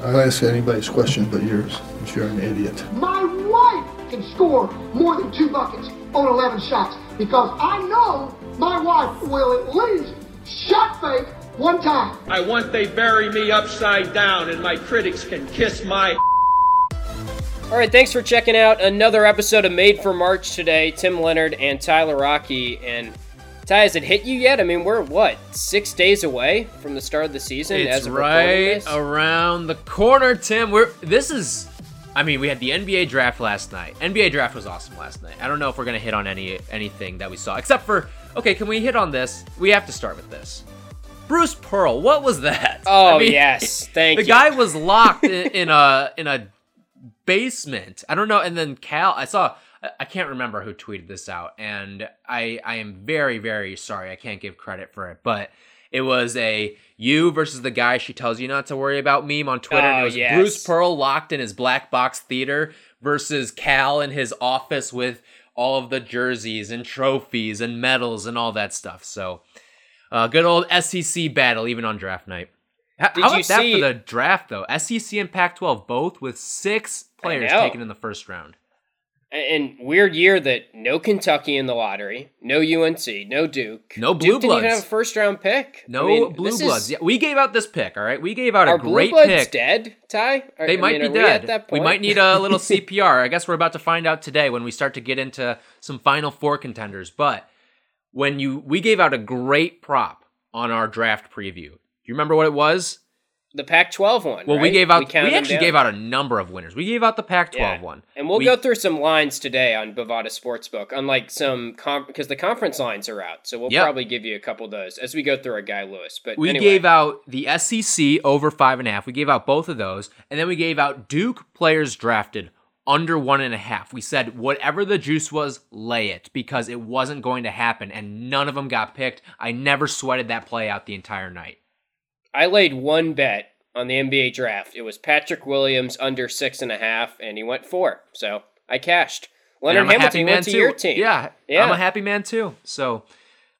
I'll ask anybody's question but yours, if you're an idiot. My wife can score more than two buckets on 11 shots because I know my wife will at least shot fake one time. I want they bury me upside down and my critics can kiss my. All right, thanks for checking out another episode of Made for March today. Tim Leonard and Tyler Rocky. And Ty, has it hit you yet? I mean, we're what six days away from the start of the season. It's right around the corner, Tim. We're this is. I mean, we had the NBA draft last night. NBA draft was awesome last night. I don't know if we're gonna hit on any anything that we saw, except for okay. Can we hit on this? We have to start with this. Bruce Pearl, what was that? Oh I mean, yes, thank the you. The guy was locked in, in a in a basement. I don't know. And then Cal, I saw. I- can't remember who tweeted this out, and I I am very very sorry. I can't give credit for it, but it was a you versus the guy she tells you not to worry about meme on Twitter. and Oh, it was yes. Bruce Pearl locked in his black box theater versus Cal in his office with all of the jerseys and trophies and medals and all that stuff. So, uh, good old SEC battle even on draft night. How, Did how about that see- for the draft though? SEC and Pac-12 both with six players taken in the first round. And weird year that no Kentucky in the lottery, no UNC, no Duke, No Duke Blue didn't even Bloods. have a first round pick. No I mean, blue bloods. Yeah, we gave out this pick. All right, we gave out a great blue bloods pick. dead? Ty, Are- They I might mean, be we dead. at that We might need a little CPR. I guess we're about to find out today when we start to get into some Final Four contenders. But when you we gave out a great prop on our draft preview. Do you remember what it was? The Pac-12 one. Well, we gave out. We, them actually gave out a number of winners. We gave out the Pac-12 Yeah. one, And we'll We- go through some lines today on Bovada Sportsbook, unlike some because the conference lines are out. So we'll Yep. probably give you a couple of those as we go through our guy Lewis. But We anyway, gave out the SEC over five and a half. We gave out both of those, and then we gave out Duke players drafted under one and a half. We said whatever the juice was, lay it because it wasn't going to happen, and none of them got picked. I never sweated that play out the entire night. I laid one bet on the NBA draft. It was Patrick Williams under six and a half, and he went four. So I cashed. Leonard I'm happy Hamilton went to too. your team. Yeah, Yeah. I'm a happy man too. So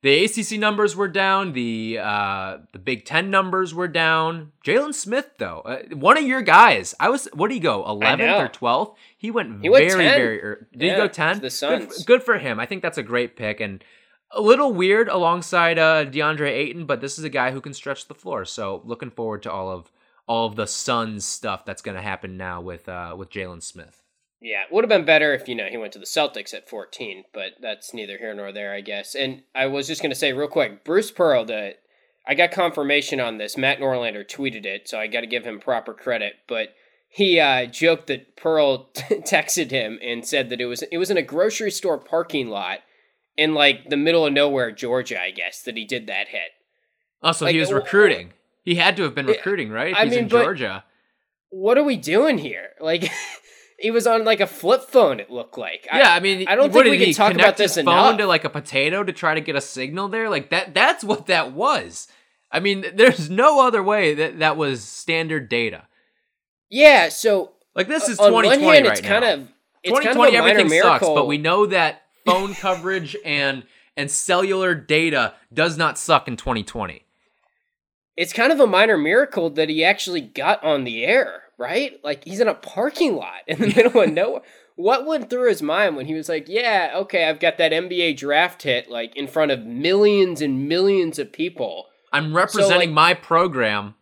the ACC numbers were down. The uh, the Big Ten numbers were down. Jalen Smith though, uh, one of your guys. I was. What did he go? Eleventh or twelfth? He went He went very 10. very. ear- Did Yeah, he go ten? the Good, Suns. good for him. I think that's a great pick and. A little weird alongside uh, DeAndre Ayton, but this is a guy who can stretch the floor. So looking forward to all of all of the Suns stuff that's going to happen now with uh, with Jalen Smith. Yeah, it would have been better if you know he went to the Celtics at 14, but that's neither here nor there, I guess. And I was just going to say real quick, Bruce Pearl, the I got confirmation on this. Matt Norlander tweeted it, so I got to give him proper credit. But he uh, joked that Pearl texted him and said that it was it was in a grocery store parking lot in like the middle of nowhere, Georgia, I guess, that he did that hit. Oh, also, Like, he was oh, recruiting. He had to have been recruiting, right? If I He's mean, in Georgia. What are we doing here? Like. He was on like a flip phone. It looked like. Yeah, I mean, I don't think we can talk about this his phone to like a potato to try to get a signal there. Like that. That's what that was. I mean, there's no other way that that was standard data. Yeah, so Like this is on one 2020 hand, right it's now. kind of it's 2020, kind of everything miracle. sucks, but we know that phone coverage and and cellular data does not suck in 2020. it's kind of a minor miracle that he actually got on the air, right? Like he's in a parking lot in the middle of nowhere. What went through his mind when he was like, "Yeah, okay, I've got that NBA draft hit like in front of millions and millions of people." I'm representing like- my program.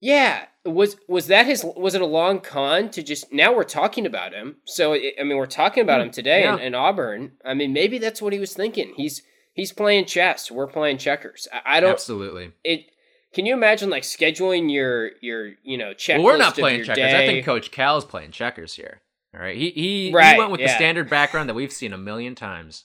Yeah, was was that his? Was it a long con to just? Now we're talking about him. So it, I mean, we're talking about him mm, today in, yeah. in Auburn. I mean, maybe that's what he was thinking. He's he's playing chess. We're playing checkers. I, I don't. Absolutely. It. Can you imagine like scheduling your your you know checklist? Well, we're not playing checkers. I think Coach Cal's playing checkers here. All right, he he, he went with the standard background that we've seen a million times.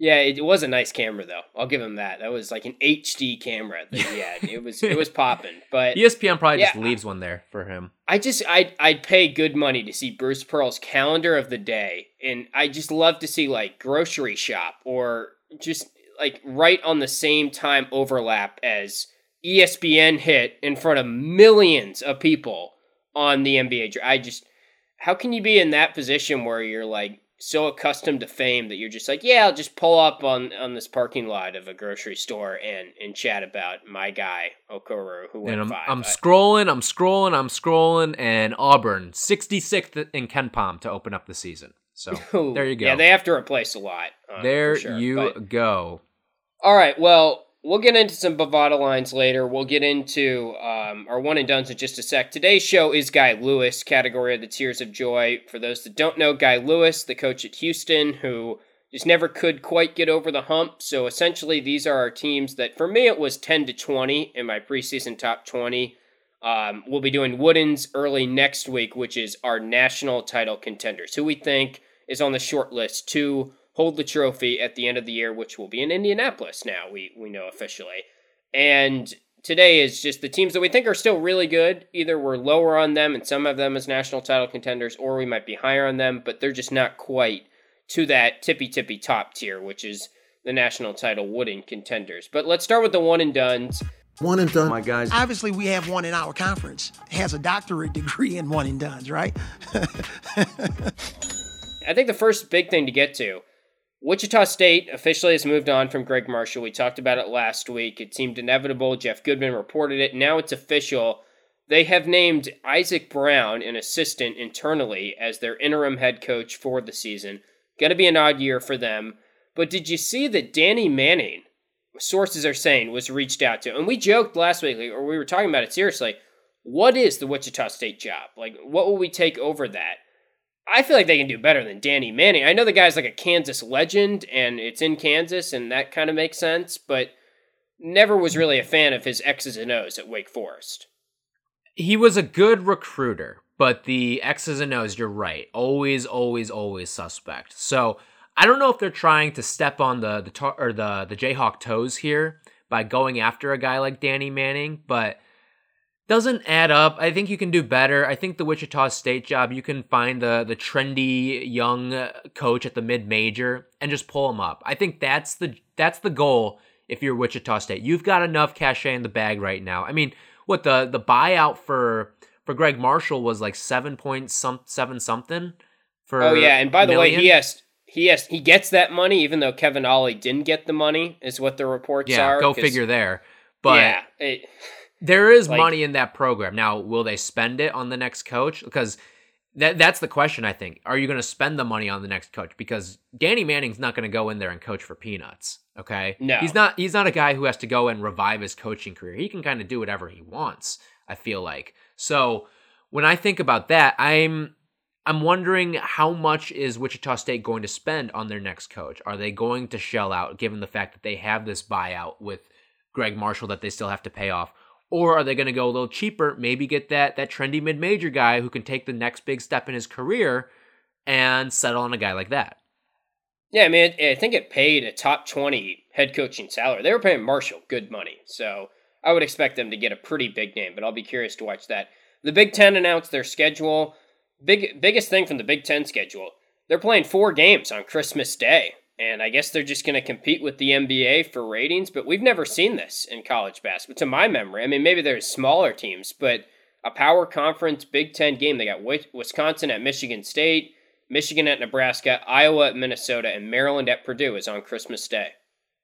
Yeah, it was a nice camera though. I'll give him that. That was like an HD camera that he had. It was it was popping. But ESPN probably just Yeah. leaves one there for him. I just I'd I'd pay good money to see Bruce Pearl's calendar of the day, and I just love to see like grocery shop or just like right on the same time overlap as ESPN hit in front of millions of people on the NBA. I just how can you be in that position where you're like so accustomed to fame that you're just like, yeah, I'll just pull up on on this parking lot of a grocery store and and chat about my guy Okoro who went And I'm, five. I'm scrolling, I'm scrolling, I'm scrolling, and Auburn 66th in KenPom to open up the season. So there you go. Yeah, they have to replace a lot. um, there sure, you but- go. All right. Well, we'll get into some Bovada lines later. We'll get into um, our one and dones in just a sec. Today's show is Guy Lewis, category of the Tears of Joy. For those that don't know, Guy Lewis, the coach at Houston, who just never could quite get over the hump. So essentially, these are our teams that, for me, it was 10 to 20 in my preseason top 20. Um, we'll be doing Woodens early next week, which is our national title contenders, who we think is on the short list to hold the trophy at the end of the year, which will be in Indianapolis now, we, we know officially. And today is just the teams that we think are still really good. Either we're lower on them and some of them as national title contenders, or we might be higher on them, but they're just not quite to that tippy tippy top tier, which is the national title wooden contenders. But let's start with the one and dones. One and done. My guys. Obviously, we have one in our conference has a doctorate degree in one and done's, right? I think the first big thing to get to Wichita State officially has moved on from Gregg Marshall. We talked about it last week. It seemed inevitable. Jeff Goodman reported it. Now it's official. They have named Isaac Brown, an assistant internally, as their interim head coach for the season. Going to be an odd year for them. But did you see that Danny Manning, sources are saying, was reached out to? And we joked last week, or we were talking about it seriously. What is the Wichita State job? Like, what will we take over that? I feel like they can do better than Danny Manning. I know the guy's like a Kansas legend and it's in Kansas and that kind of makes sense, but never was really a fan of his X's and O's at Wake Forest. He was a good recruiter, but the X's and O's, you're right, always, always, always suspect. So I don't know if they're trying to step on the the or the the Jayhawk toes here by going after a guy like Danny Manning, but doesn't add up. I think you can do better. I think the Wichita State job, you can find the the trendy young uh, coach at the mid major and just pull him up. I think that's the that's the goal if you're Wichita State. You've got enough cachet in the bag right now. I mean, what the the buyout for for Gregg Marshall was like seven point some seven something. For Oh yeah, and by the way, he has he has he gets that money even though Kevin Ollie didn't get the money, is what the reports yeah, are. go figure there. But yeah, it, There is Like- money in that program. Now, will they spend it on the next coach? Because that that's the question, I think. Are you going to spend the money on the next coach? Because Danny Manning's not going to go in there and coach for peanuts, okay? No. He's not he's not a guy who has to go and revive his coaching career. He can kind of do whatever he wants, I feel like. So, when I think about that, I'm I'm wondering how much is Wichita State going to spend on their next coach? Are they going to shell out given the fact that they have this buyout with Gregg Marshall that they still have to pay off? Or are they going to go a little cheaper, maybe get that that trendy mid-major guy who can take the next big step in his career and settle on a guy like that? yeah, I mean, I think it paid a top twenty head coaching salary. They were paying Marshall good money, so I would expect them to get a pretty big name. But I'll be curious to watch that. The Big Ten announced their schedule. Big biggest thing from the Big Ten schedule. They're playing four games on Christmas Day, and I guess they're just going to compete with the NBA for ratings. But we've never seen this in college basketball, to my memory. I mean, maybe there's smaller teams, but a power conference Big Ten game. They got Wisconsin at Michigan State, Michigan at Nebraska, Iowa at Minnesota, and Maryland at Purdue is on Christmas Day.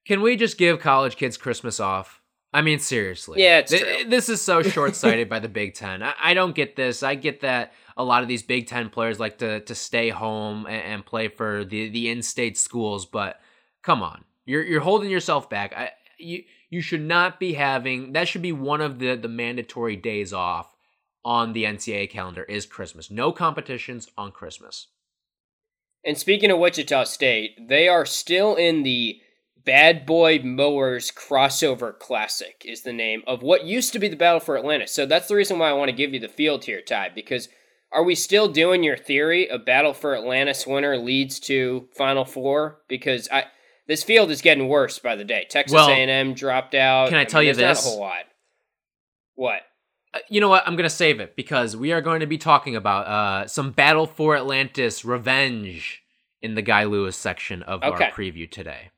Can we just give college kids Christmas off? I mean, seriously. Yeah, it's Th- true. Eh, this is so short sighted by the Big Ten. I-, I don't get this. I get that a lot of these Big Ten players like to, to stay home and, and play for the, the in state schools, but come on. You're, you're holding yourself back. I, you, you should not be having that, should be one of the, the mandatory days off on the NCAA calendar is Christmas. No competitions on Christmas. And speaking of Wichita State, they are still in the Bad Boy Mowers Crossover Classic, is the name of what used to be the Battle for Atlantis. So that's the reason why I want to give you the field here, Ty, because are we still doing your theory a Battle for Atlantis winner leads to Final Four? Because I this field is getting worse by the day. Texas Well, A&M dropped out. can I tell you this? Not a whole lot. What? Uh, you know what? I'm going to save it because we are going to be talking about uh, some Battle for Atlantis revenge in the Guy Lewis section of Okay. our preview today.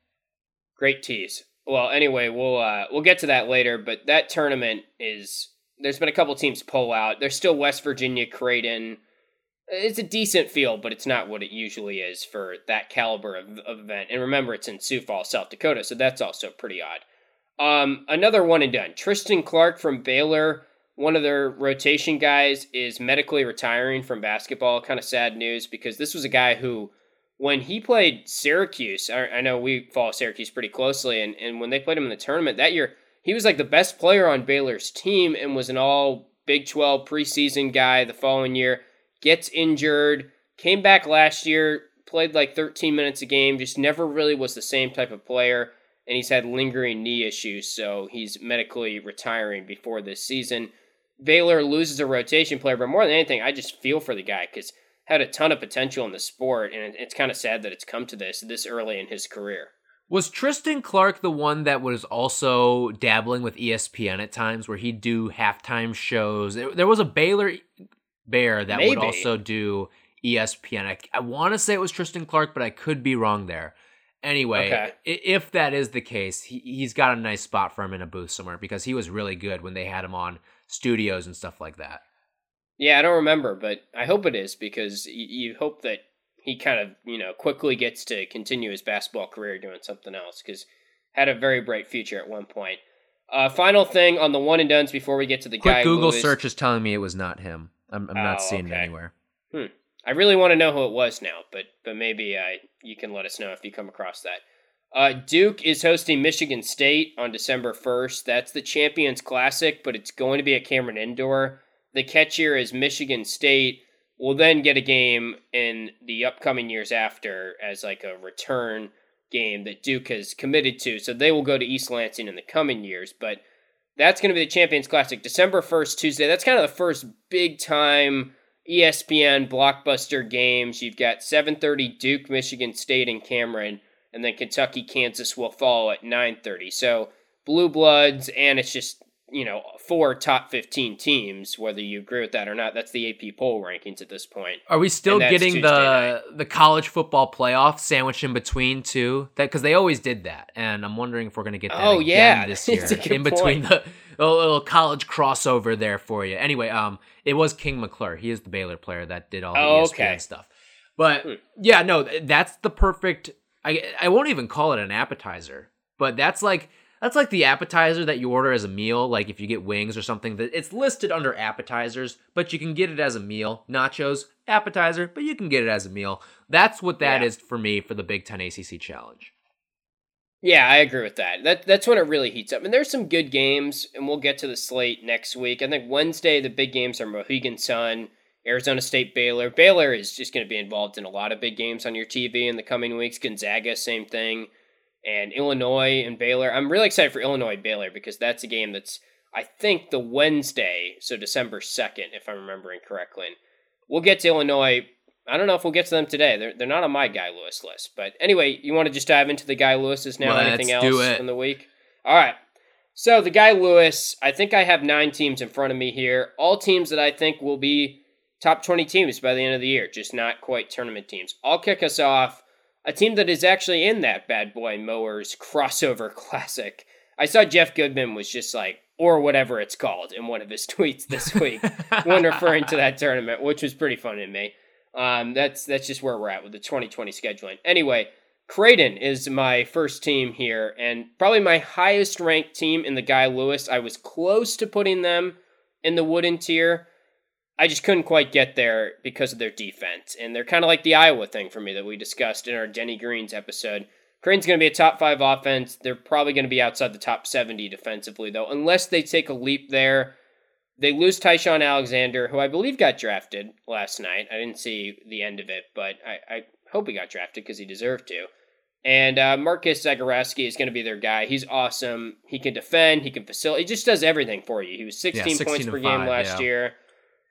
Great tease. Well, anyway, we'll uh, we'll get to that later. But that tournament is there's been a couple teams pull out. There's still West Virginia, Creighton, it's a decent field, but it's not what it usually is for that caliber of, of event. And remember, it's in Sioux Falls, South Dakota, so that's also pretty odd. Um, another one and done. Tristan Clark from Baylor, one of their rotation guys, is medically retiring from basketball. Kind of sad news because this was a guy who, when he played Syracuse, I, I know we follow Syracuse pretty closely, and, and when they played him in the tournament that year, he was like the best player on Baylor's team and was an all Big 12 preseason guy the following year gets injured, came back last year, played like 13 minutes a game, just never really was the same type of player, and he's had lingering knee issues, so he's medically retiring before this season. Baylor loses a rotation player, but more than anything, I just feel for the guy because had a ton of potential in the sport, and it's kind of sad that it's come to this this early in his career. Was Tristan Clark the one that was also dabbling with ESPN at times, where he'd do halftime shows? There was a Baylor Bear that Maybe. would also do ESPN. I, I want to say it was Tristan Clark, but I could be wrong there. Anyway, Okay. if that is the case, he, he's got a nice spot for him in a booth somewhere because he was really good when they had him on studios and stuff like that. Yeah, I don't remember, but I hope it is because you, you hope that he kind of, you know, quickly gets to continue his basketball career doing something else because had a very bright future at one point. Uh, final thing on the one and duns before we get to the Quick guy. Google Lewis. search is telling me it was not him. I'm, I'm not Oh, seeing it okay. anywhere. I really want to know who it was now, but but maybe I you can let us know if you come across that. Uh, Duke is hosting Michigan State on December first. That's the Champions Classic, but it's going to be at Cameron Indoor. The catch here is Michigan State will then get a game in the upcoming years after as like a return game that Duke has committed to. So they will go to East Lansing in the coming years, but that's going to be the Champions Classic December 1st, Tuesday. That's kind of the first big time ESPN blockbuster games. You've got 7:30 Duke, Michigan State and Cameron, and then Kentucky, Kansas will follow at 9:30. So Blue Bloods and it's just, you know, four top 15 teams whether you agree with that or not. That's the AP poll rankings at this point. Are we still getting Tuesday the the college football playoff sandwiched in between too? That because they always did that, and I'm wondering if we're gonna get that Oh, again yeah, this year in between point. the a little college crossover there for you. Anyway, um, it was King McClure. He is the Baylor player that did all the Oh, ESPN okay. stuff. But Hmm. yeah, no, that's the perfect. I I won't even call it an appetizer, but that's like. That's like the appetizer that you order as a meal, like if you get wings or something. That it's listed under appetizers, but you can get it as a meal. Nachos, appetizer, but you can get it as a meal. That's what that is Yeah. for me for the Big Ten ACC Challenge. Yeah, I agree with that. That that's when it really heats up. And there's some good games, and we'll get to the slate next week. I think Wednesday the big games are Mohegan Sun, Arizona State, Baylor. Baylor is just going to be involved in a lot of big games on your TV in the coming weeks. Gonzaga, same thing, and Illinois and Baylor. I'm really excited for Illinois Baylor because that's a game that's I think the Wednesday, so December second, if I'm remembering correctly. We'll get to Illinois. I don't know if we'll get to them today. They're, they're not on my Guy Lewis list. But anyway, you want to just dive into the Guy Lewis's now? Let's Anything else do it. in the week? All right. So the Guy Lewis, I think I have nine teams in front of me here. All teams that I think will be top 20 teams by the end of the year, just not quite tournament teams. I'll kick us off. A team that is actually in that Bad Boy Mowers crossover classic. I saw Jeff Goodman was just like, or whatever it's called, in one of his tweets this week when referring to that tournament, which was pretty funny to me. Um, that's that's just where we're at with the 2020 scheduling. Anyway, Creighton is my first team here, and probably my highest ranked team in the Guy Lewis. I was close to putting them in the wooden tier. I just couldn't quite get there because of their defense, and they're kind of like the Iowa thing for me that we discussed in our Denny Greens episode. Creighton's going to be a top five offense. They're probably going to be outside the top 70 defensively, though, unless they take a leap there. They lose Ty-Shon Alexander, who I believe got drafted last night. I didn't see the end of it, but I, I hope he got drafted because he deserved to. And uh, Marcus Zegarowski is going to be their guy. He's awesome. He can defend. He can facilitate. He just does everything for you. He was 16, 16 points per game last yeah. year,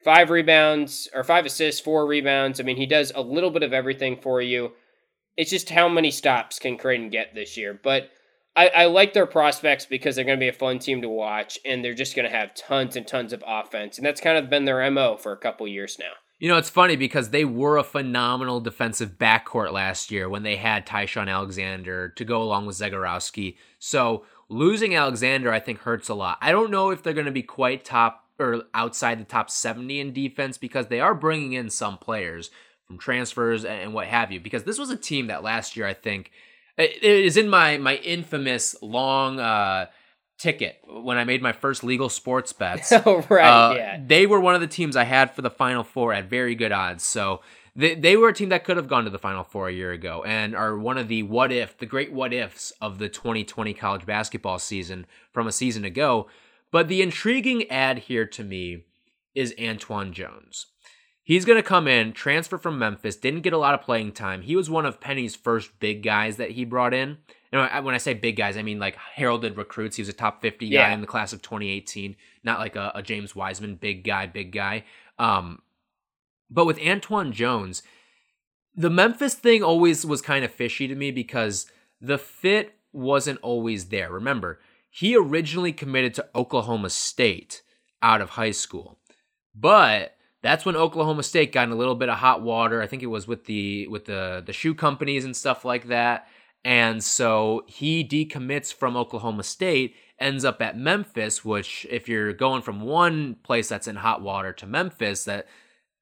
five rebounds or five assists, four rebounds. I mean, he does a little bit of everything for you. It's just how many stops can Creighton get this year. But I, I like their prospects because they're going to be a fun team to watch, and they're just going to have tons and tons of offense, and that's kind of been their mo for a couple years now. You know, it's funny because they were a phenomenal defensive backcourt last year when they had Ty-Shon Alexander to go along with Zegarowski. So losing Alexander, I think, hurts a lot. I don't know if they're going to be quite top or outside the top 70 in defense because they are bringing in some players from transfers and what have you. Because this was a team that last year, I think, it is in my my infamous long uh, ticket when I made my first legal sports bets. oh, right. Uh, yeah. They were one of the teams I had for the Final Four at very good odds. So they, they were a team that could have gone to the Final Four a year ago and are one of the what if, the great what ifs of the 2020 college basketball season from a season ago. But the intriguing ad here to me is Antwann Jones. He's going to come in, transfer from Memphis, didn't get a lot of playing time. He was one of Penny's first big guys that he brought in. And when I say big guys, I mean like heralded recruits. He was a top 50 Yeah. guy in the class of 2018, not like a, a James Wiseman, big guy, big guy. Um, but with Antwann Jones, the Memphis thing always was kind of fishy to me because the fit wasn't always there. Remember, he originally committed to Oklahoma State out of high school. But that's when Oklahoma State got in a little bit of hot water. I think it was with the with the the shoe companies and stuff like that. And so he decommits from Oklahoma State, ends up at Memphis, which if you're going from one place that's in hot water to Memphis, that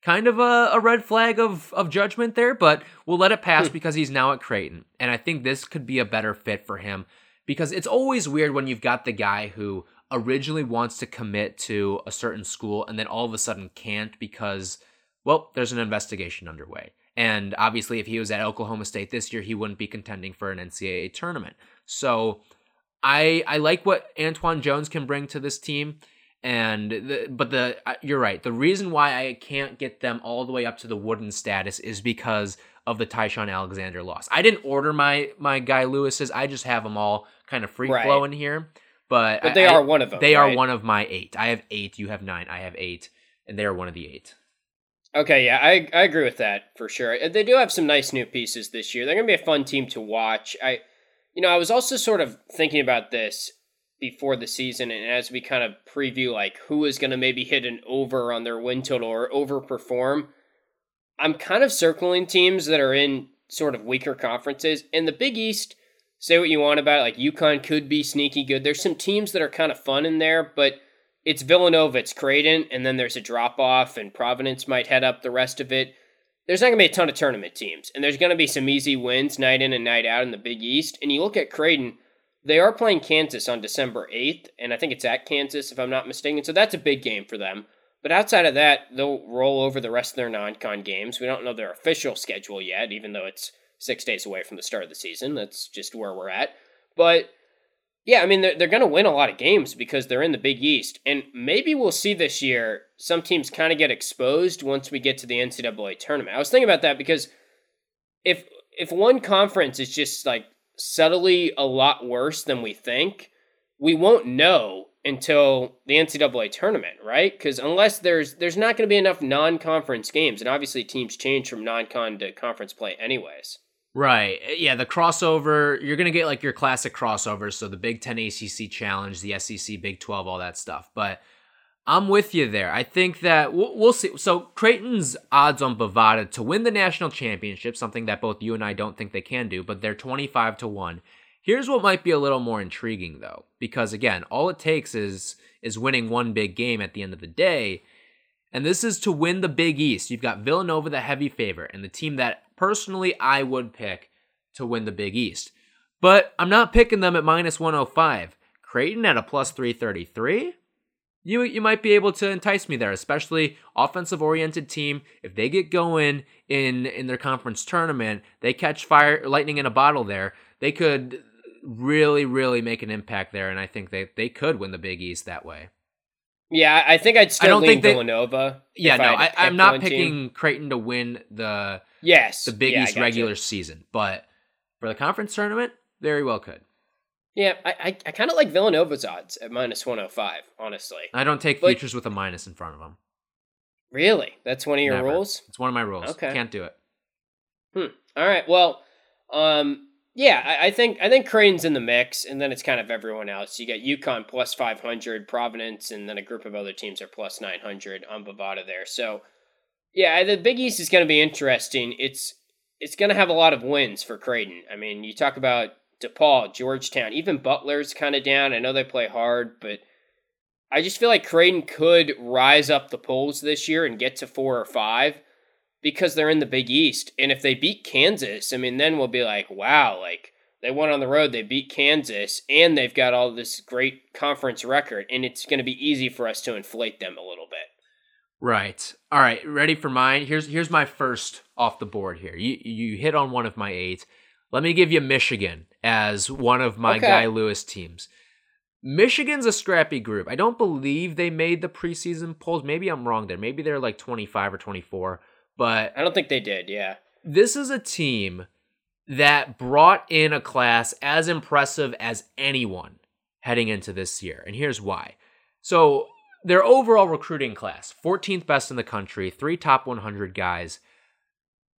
kind of a, a red flag of, of judgment there, but we'll let it pass hmm. because he's now at Creighton. And I think this could be a better fit for him because it's always weird when you've got the guy who originally wants to commit to a certain school and then all of a sudden can't because, well, there's an investigation underway. And obviously, if he was at Oklahoma State this year, he wouldn't be contending for an NCAA tournament. So I I like what Antwann Jones can bring to this team. And the, but the uh, you're right. The reason why I can't get them all the way up to the wooden status is because of the Ty-Shon Alexander loss. I didn't order my my guy Lewis's. I just have them all kind of free Right. flowing here. But But I- they I- are one of them, They are one of my eight. I have eight. You have nine. I have eight, and they are one of the eight. Okay, yeah, I I agree with that for sure. They do have some nice new pieces this year. They're going to be a fun team to watch. I you know, I was also sort of thinking about this before the season and as we kind of preview like who is going to maybe hit an over on their win total or overperform. I'm kind of circling teams that are in sort of weaker conferences. In the Big East, say what you want about it, like UConn could be sneaky good. There's some teams that are kind of fun in there, but it's Villanova, it's Creighton, and then there's a drop off, and Providence might head up the rest of it. There's not going to be a ton of tournament teams, and there's going to be some easy wins night in and night out in the Big East. And you look at Creighton, they are playing Kansas on December 8th, and I think it's at Kansas, if I'm not mistaken. So that's a big game for them. But outside of that, they'll roll over the rest of their non con games. We don't know their official schedule yet, even though it's six days away from the start of the season. That's just where we're at. But yeah, I mean, they're, they're going to win a lot of games because they're in the Big East. And maybe we'll see this year some teams kind of get exposed once we get to the NCAA tournament. I was thinking about that because if if one conference is just like subtly a lot worse than we think, we won't know until the NCAA tournament, right? Because unless there's there's not going to be enough non-conference games, and obviously teams change from non-con to conference play anyways. Right. Uh, Yeah, the crossover, you're going to get like your classic crossovers. So the Big 10 ACC Challenge, the SEC Big 12, all that stuff. But I'm with you there. I think that we'll, we'll see. So Creighton's odds on Bovada to win the national championship, something that both you and I don't think they can do, but they're 25 to 1. Here's what might be a little more intriguing though, because again, all it takes is is winning one big game at the end of the day. And this is to win the Big East. You've got Villanova, the heavy favorite, and the team that personally I would pick to win the Big East. But I'm not picking them at minus 105. Creighton at a plus 333? You, you might be able to entice me there, especially offensive oriented team. If they get going in in their conference tournament, they catch fire lightning in a bottle there. They could really, really make an impact there, and I think they, they could win the Big East that way. Yeah, I I think I'd still don't lean think they- Villanova. Yeah, no, I, I'm not one team. picking Creighton to win the yes the Big yeah, East regular season, but for the conference tournament, very well could. Yeah, I I, I kind of like Villanova's odds at minus one hundred five. Honestly, I don't take But- futures with a minus in front of them. really, that's one of your Never. rules. It's one of my rules. Okay. Can't do it. Hmm. All right. Well, um, yeah, I, I think I think Creighton's in the mix, and then it's kind of everyone else. You got UConn plus five hundred, Providence, and then a group of other teams are plus nine hundred on Bovada there. So, yeah, the Big East is going to be interesting. It's it's going to have a lot of wins for Creighton. I mean, you talk about DePaul, Georgetown, even Butler's kind of down. I know they play hard, but I just feel like Creighton could rise up the polls this year and get to four or five because they're in the Big East. And if they beat Kansas, I mean, then we'll be like, wow, like they went on the road, they beat Kansas, and they've got all this great conference record, and it's going to be easy for us to inflate them a little bit. Right. All right. Ready for mine? Here's here's my first off the board here. You you hit on one of my eight. Let me give you Michigan as one of my Okay. Guy Lewis teams. Michigan's a scrappy group. I don't believe they made the preseason polls. Maybe I'm wrong there. Maybe they're like 25 or 24. But I don't think they did, yeah. this is a team that brought in a class as impressive as anyone heading into this year. And here's why. So, their overall recruiting class, 14th best in the country, three top 100 guys.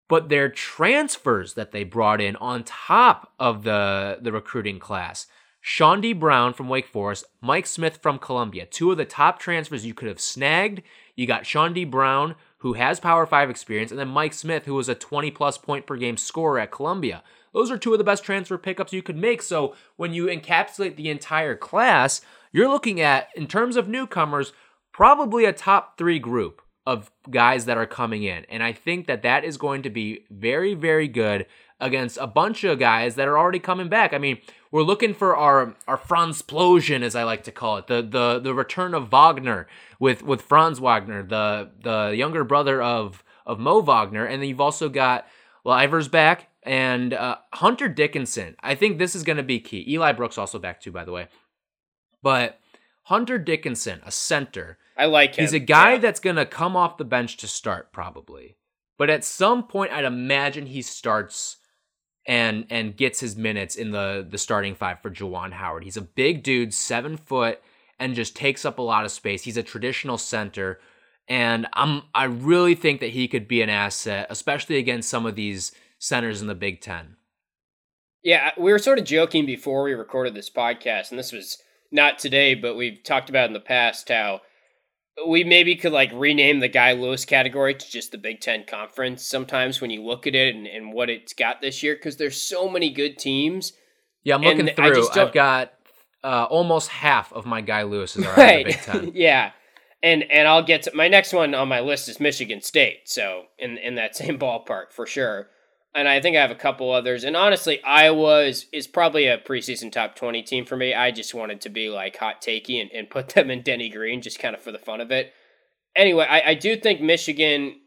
But their transfers that they brought in on top of the, the recruiting class, Chaundee Brown from Wake Forest, Mike Smith from Columbia, two of the top transfers you could have snagged. You got Chaundee Brown, who has Power 5 experience, and then Mike Smith, who was a 20 plus point per game scorer at Columbia. Those are two of the best transfer pickups you could make. So when you encapsulate the entire class, you're looking at, in terms of newcomers, probably a top three group of guys that are coming in. And I think that that is going to be very, very good against a bunch of guys that are already coming back. I mean, we're looking for our our Franzplosion, as I like to call it, the the the return of Wagner with with Franz Wagner, the the younger brother of of Mo Wagner, and then you've also got Livers back and uh, Hunter Dickinson. I think this is going to be key. Eli Brooks also back too, by the way. But Hunter Dickinson, a center, I like him. He's a guy yeah. that's going to come off the bench to start probably. But at some point I'd imagine he starts and and gets his minutes in the the starting five for Juwan Howard. He's a big dude, 7 foot and just takes up a lot of space. He's a traditional center and I'm I really think that he could be an asset especially against some of these centers in the Big 10. Yeah, we were sort of joking before we recorded this podcast, and this was not today, but we've talked about in the past how we maybe could like rename the Guy Lewis category to just the Big Ten Conference sometimes when you look at it and, and what it's got this year, because there's so many good teams. Yeah, I'm looking I through. just I've got uh, almost half of my guy Lewis's are out of the Right. Big 10. yeah. And and I'll get to my next one on my list is Michigan State. So in in that same ballpark for sure. And I think I have a couple others. And honestly, Iowa is, is probably a preseason top 20 team for me. I just wanted to be like hot takey and, and put them in Denny Green just kind of for the fun of it. Anyway, I, I do think Michigan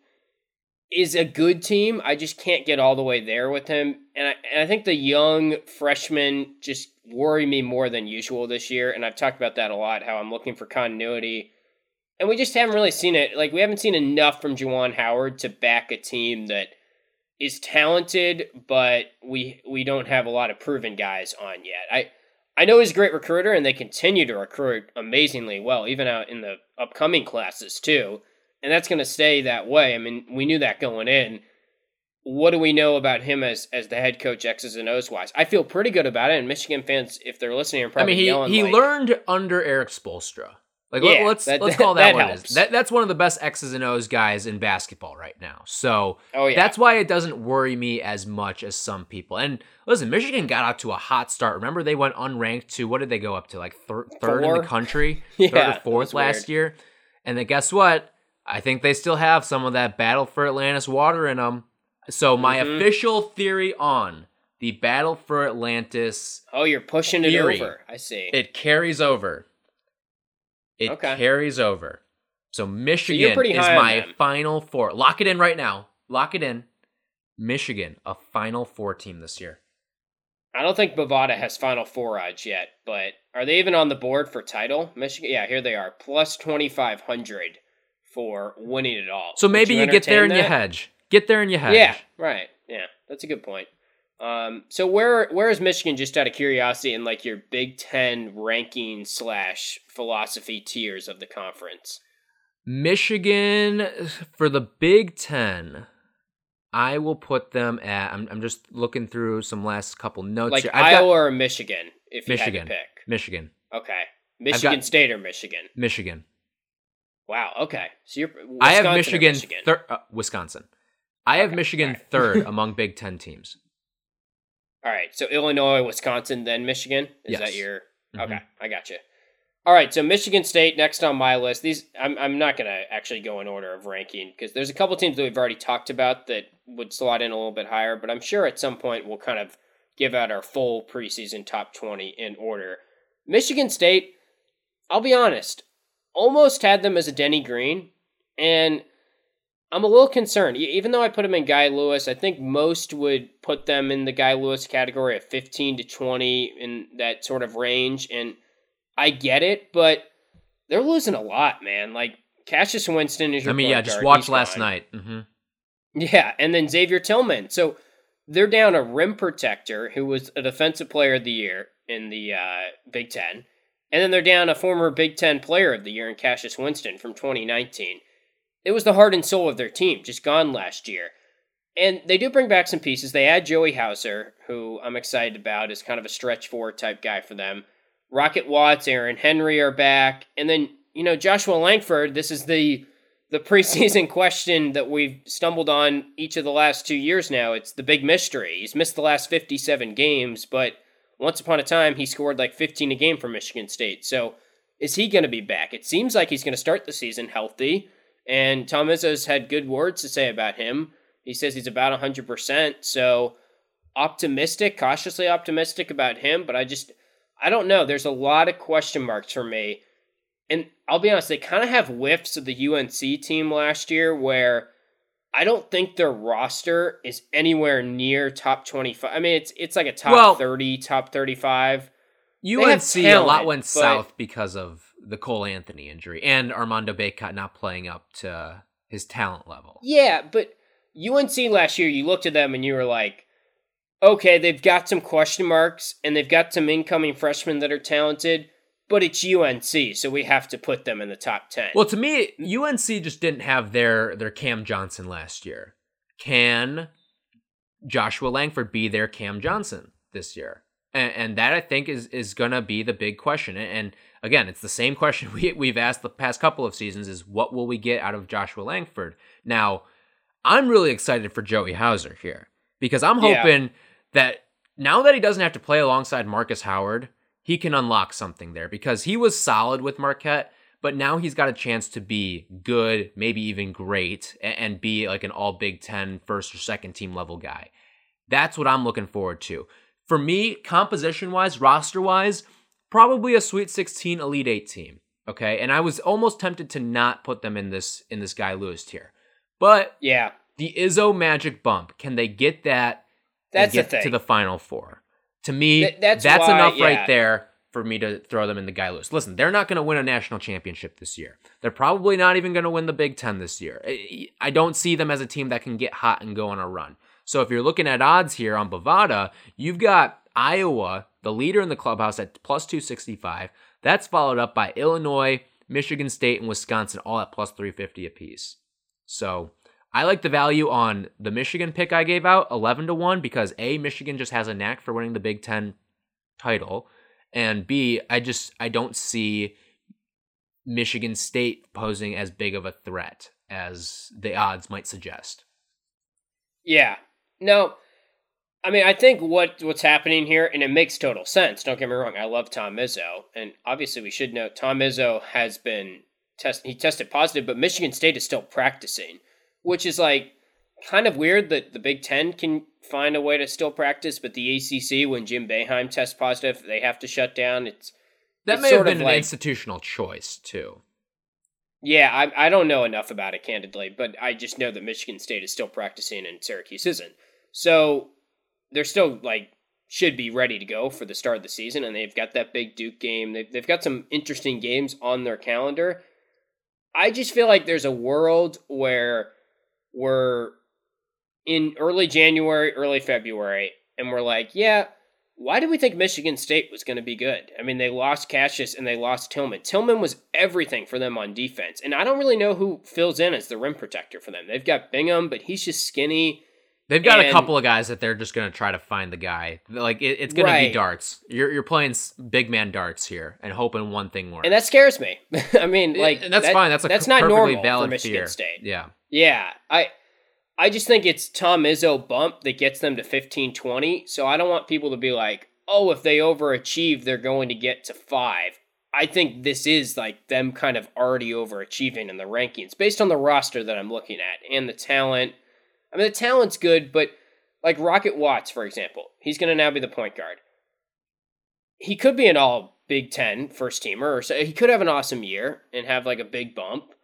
is a good team. I just can't get all the way there with him. And I, and I think the young freshmen just worry me more than usual this year. And I've talked about that a lot, how I'm looking for continuity. And we just haven't really seen it. Like, we haven't seen enough from Juwan Howard to back a team that is talented, but we we don't have a lot of proven guys on yet. I I know he's a great recruiter, and they continue to recruit amazingly well, even out in the upcoming classes too. And that's going to stay that way. I mean, we knew that going in. What do we know about him as as the head coach, X's and O's wise? I feel pretty good about it. And Michigan fans, if they're listening, are I probably mean, he yelling he like, learned under Erik Spoelstra. Like Yeah, let's that- let's call that, that what it helps. is. That that's one of the best X's and O's guys in basketball right now. So Oh, yeah. that's why it doesn't worry me as much as some people. And listen, Michigan got out to a hot start. Remember they went unranked to what did they go up to like thir- third in the country, Yeah, third or fourth last weird. year. And then guess what? I think they still have some of that battle for Atlantis water in them. So my Mhm. official theory on the battle for Atlantis "Oh, you're pushing it over." I see. it carries over. It Okay. carries over. So Michigan pretty is my final four. Lock it in right now. Lock it in. Michigan, a final four team this year. I don't think Bovada has Final Four odds yet, but are they even on the board for title? Michigan, yeah, here they are, plus twenty five hundred for winning it all. So maybe you, get there and you hedge. Get there and you hedge. Yeah, right. Yeah, that's a good point. Um, so where where is Michigan? Just out of curiosity, in like your Big Ten ranking slash philosophy tiers of the conference. Michigan for the Big Ten. I will put them at. I'm, I'm just looking through some last couple notes Like here. I've got Iowa or Michigan, if you Michigan. had to pick. Michigan. Okay, Michigan got- State or Michigan. Michigan. Wow. Okay, so you're Wisconsin I have Michigan, Michigan. thir- uh, Wisconsin. I have Okay, Michigan alright. third among Big Ten teams. All right, so Illinois, Wisconsin, then Michigan. Is Yes. that your? Mhm. Okay, I got you. All right, so Michigan State next on my list. These I'm I'm not gonna actually go in order of ranking because there's a couple teams that we've already talked about that would slot in a little bit higher, but I'm sure at some point we'll kind of give out our full preseason top 20 in order. Michigan State, I'll be honest, almost had them as a Denny Green, and I'm a little concerned. Even though I put them in Guy Lewis, I think most would put them in the Guy Lewis category of 15 to 20 in that sort of range. And I get it, but they're losing a lot, man. Like Cassius Winston is your. I mean, yeah, just watch last gone. night. Mm-hmm. Yeah, and then Xavier Tillman. So they're down a rim protector who was a defensive player of the year in the uh, Big Ten. And then they're down a former Big Ten player of the year in Cassius Winston from 2019. It was the heart and soul of their team, just gone last year. And they do bring back some pieces. They add Joey Hauser, who I'm excited about, is kind of a stretch forward type guy for them. Rocket Watts, Aaron Henry are back. And then, you know, Joshua Langford, this is the the preseason question that we've stumbled on each of the last two years now. It's the big mystery. He's missed the last 57 games, but once upon a time he scored like 15 a game for Michigan State. So is he going to be back? It seems like he's going to start the season healthy, and Tom Izzo's had good words to say about him. He says he's about 100%. So optimistic, cautiously optimistic about him, but I just, I don't know. There's a lot of question marks for me and I'll be honest, they kind of have whiffs of the UNC team last year where I don't think their roster is anywhere near top 25. I mean, it's it's like a top well, 30, top 35. UNC a lot went south because of the Cole Anthony injury and Armando Bacot not playing up to his talent level. Yeah, but UNC last year, you looked at them and you were like, okay, they've got some question marks and they've got some incoming freshmen that are talented but it's UNC, so we have to put them in the top 10. Well, to me, UNC just didn't have their their Cam Johnson last year. Can Joshua Langford be their Cam Johnson this year? And, and that I think is is going to be the big question. And, and again, it's the same question we we've asked the past couple of seasons is what will we get out of Joshua Langford? Now, I'm really excited for Joey Hauser here because I'm hoping yeah. that now that he doesn't have to play alongside Marcus Howard, he can unlock something there because he was solid with Marquette, but now he's got a chance to be good, maybe even great, and be like an all Big Ten first or second team level guy. That's what I'm looking forward to. For me, composition wise, roster wise, probably a Sweet 16 Elite 8 team. Okay. And I was almost tempted to not put them in this in this guy Lewis tier. But yeah, the Izzo magic bump. Can they get that? That's get the thing. to the final four. To me, Th- that's, that's why, enough yeah. right there for me to throw them in the guy list. Listen, they're not going to win a national championship this year. They're probably not even going to win the Big Ten this year. I don't see them as a team that can get hot and go on a run. So if you're looking at odds here on Bovada, you've got Iowa, the leader in the clubhouse, at plus 265. That's followed up by Illinois, Michigan State, and Wisconsin, all at plus 350 apiece. So I like the value on the Michigan pick I gave out, 11 to 1, because A, Michigan just has a knack for winning the Big Ten title. And B, I just I don't see Michigan State posing as big of a threat as the odds might suggest. Yeah. No. I mean, I think what what's happening here, and it makes total sense. Don't get me wrong. I love Tom Izzo, and obviously we should note Tom Izzo has been test. He tested positive, but Michigan State is still practicing which is like kind of weird that the Big Ten can find a way to still practice, but the ACC, when Jim Boeheim tests positive, they have to shut down. It's that it's may have been an like, institutional choice too. Yeah, I I don't know enough about it candidly, but I just know that Michigan State is still practicing and Syracuse isn't. So they're still like should be ready to go for the start of the season, and they've got that big Duke game. They've, they've got some interesting games on their calendar. I just feel like there's a world where we're in early January, early February, and we're like, yeah, why did we think Michigan State was going to be good? I mean, they lost Cassius and they lost Tillman. Tillman was everything for them on defense. And I don't really know who fills in as the rim protector for them. They've got Bingham, but he's just skinny. They've got and, a couple of guys that they're just going to try to find the guy. Like it, it's going right. to be darts. You're you're playing big man darts here and hoping one thing works. And that scares me. I mean, like and that's that, fine. That's a that's not normal valid for Michigan fear. State. Yeah. Yeah. I I just think it's Tom Izzo bump that gets them to 15 20. So I don't want people to be like, oh, if they overachieve, they're going to get to five. I think this is like them kind of already overachieving in the rankings based on the roster that I'm looking at and the talent. I mean, the talent's good, but like Rocket Watts, for example, he's going to now be the point guard. He could be an all Big Ten first teamer, or so he could have an awesome year and have like a big bump,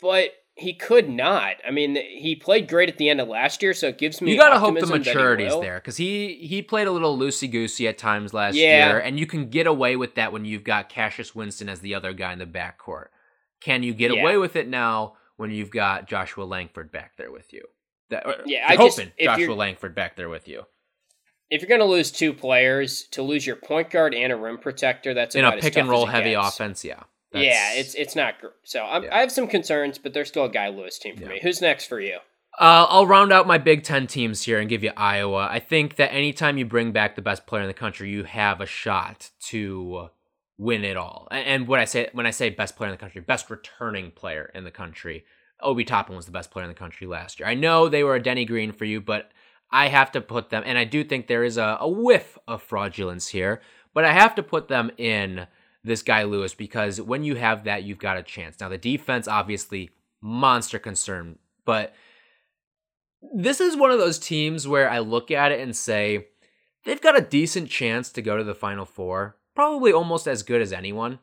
but he could not. I mean, he played great at the end of last year, so it gives me. You gotta hope the optimism that he maturity's there because he he played a little loosey goosey at times last Yeah. year, and you can get away with that when you've got Cassius Winston as the other guy in the backcourt. Can you get Yeah. away with it now when you've got Joshua Langford back there with you? That, Yeah, I just- hoping if Joshua Langford back there with you If you're going to lose two players, to lose your point guard and a rim protector, that's in a pick and roll heavy gets. offense. Yeah, yeah, it's it's not so. I'm, Yeah. I have some concerns, but they're still a Guy Lewis team for Yeah. me. Who's next for you? Uh, I'll round out my Big Ten teams here and give you Iowa. I think that anytime you bring back the best player in the country, you have a shot to win it all. And what I say when I say best player in the country, best returning player in the country. Obi Toppin was the best player in the country last year. I know they were a Denny Green for you, but I have to put them, and I do think there is a, a whiff of fraudulence here, but I have to put them in this guy Lewis because when you have that, you've got a chance. Now the defense, obviously, monster concern, but this is one of those teams where I look at it and say they've got a decent chance to go to the final four, probably almost as good as anyone,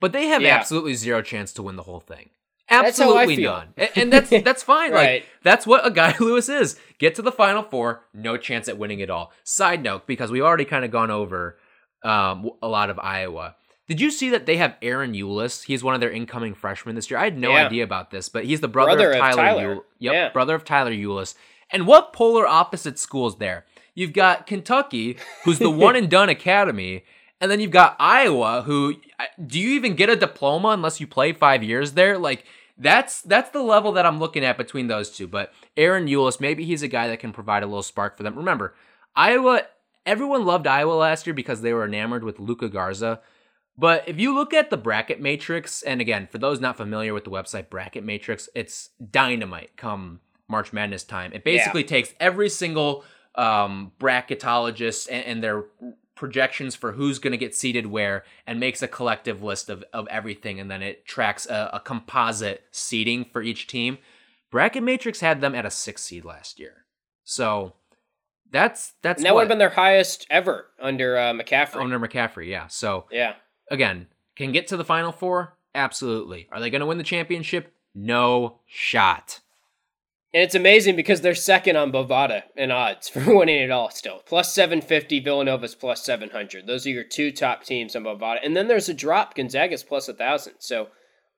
but they have Yeah. absolutely zero chance to win the whole thing. That's how I Absolutely not. And that's that's fine. Right. Like that's what a guy Lewis is. Get to the final four, no chance at winning it all. Side note, because we've already kind of gone over um, a lot of Iowa. Did you see that they have Ahron Ulis? He's one of their incoming freshmen this year. I had no Yeah. idea about this, but he's the brother, Brother of of Tyler. Tyler. Eul- yep, Yeah. brother of Tyler Ulis. And what polar opposite schools there? You've got Kentucky, who's the one and done academy, and then you've got Iowa, who do you even get a diploma unless you play five years there? Like that's that's the level that I'm looking at between those two. But Ahron Ulis, maybe he's a guy that can provide a little spark for them. Remember, Iowa. Everyone loved Iowa last year because they were enamored with Luka Garza. But if you look at the bracket matrix, and again, for those not familiar with the website Bracket Matrix, it's dynamite come March Madness time. It basically takes every single um, bracketologist and, and their projections for who's going to get seated where and makes a collective list of, of everything, and then it tracks a, a composite seating for each team. Bracket Matrix had them at a six seed last year. So that's that's And that would have been their highest ever under uh, McCaffery. owner McCaffery, yeah. So yeah. again, can get to the final four? Absolutely. Are they going to win the championship? No shot. And it's amazing because they're second on Bovada in odds for winning it all still. Plus 750, Villanova's plus 700. Those are your two top teams on Bovada. And then there's a drop, Gonzaga's plus 1,000. So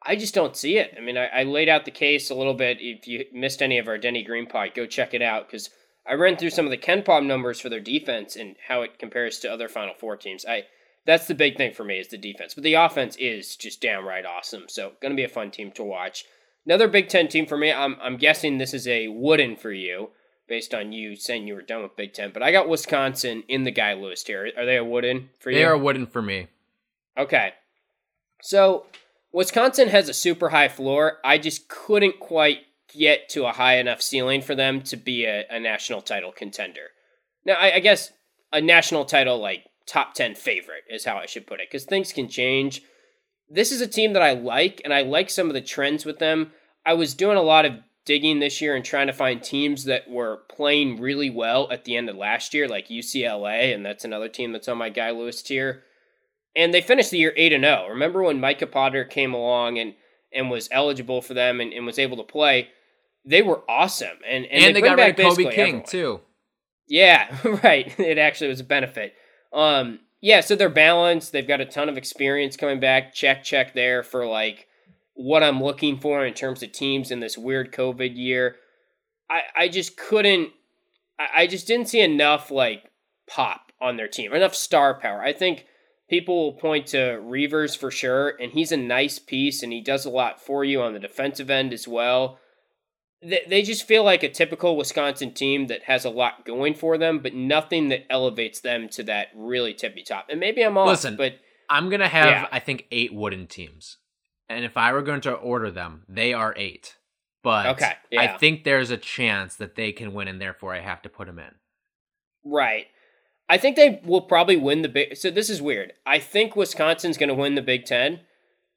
I just don't see it. I mean, I, I laid out the case a little bit. If you missed any of our Denny Green pod, go check it out because I ran through some of the KenPom numbers for their defense and how it compares to other Final Four teams. I That's the big thing for me is the defense. But the offense is just downright awesome. So going to be a fun team to watch. Another Big Ten team for me. I'm I'm guessing this is a wooden for you, based on you saying you were done with Big Ten. But I got Wisconsin in the guy list here. Are they a wooden for you? They are wooden for me. Okay. So Wisconsin has a super high floor. I just couldn't quite get to a high enough ceiling for them to be a, a national title contender. Now, I, I guess a national title, like top 10 favorite, is how I should put it, because things can change. This is a team that I like, and I like some of the trends with them. I was doing a lot of digging this year and trying to find teams that were playing really well at the end of last year, like UCLA, and that's another team that's on my Guy Lewis tier and they finished the year 8 and 0. Remember when Micah Potter came along and and was eligible for them and, and was able to play? They were awesome. And and, And, they, bring got rid of back Kobe King, everyone. too. Yeah, right. It actually was a benefit. Um yeah, so they're balanced. They've got a ton of experience coming back. Check check there for like what I'm looking for in terms of teams in this weird COVID year. I I just couldn't I, I just didn't see enough like pop on their team, enough star power. I think people will point to Reuvers for sure, and he's a nice piece and he does a lot for you on the defensive end as well. They, they just feel like a typical Wisconsin team that has a lot going for them, but nothing that elevates them to that really tippy top. And maybe I'm off, Listen, but I'm going to have, Yeah. I think, eight wooden teams. And if I were going to order them, they are eight. But Okay, yeah. I think there's a chance that they can win, and therefore I have to put them in. Right. I think they will probably win the big. So this is weird. I think Wisconsin's going to win the Big Ten,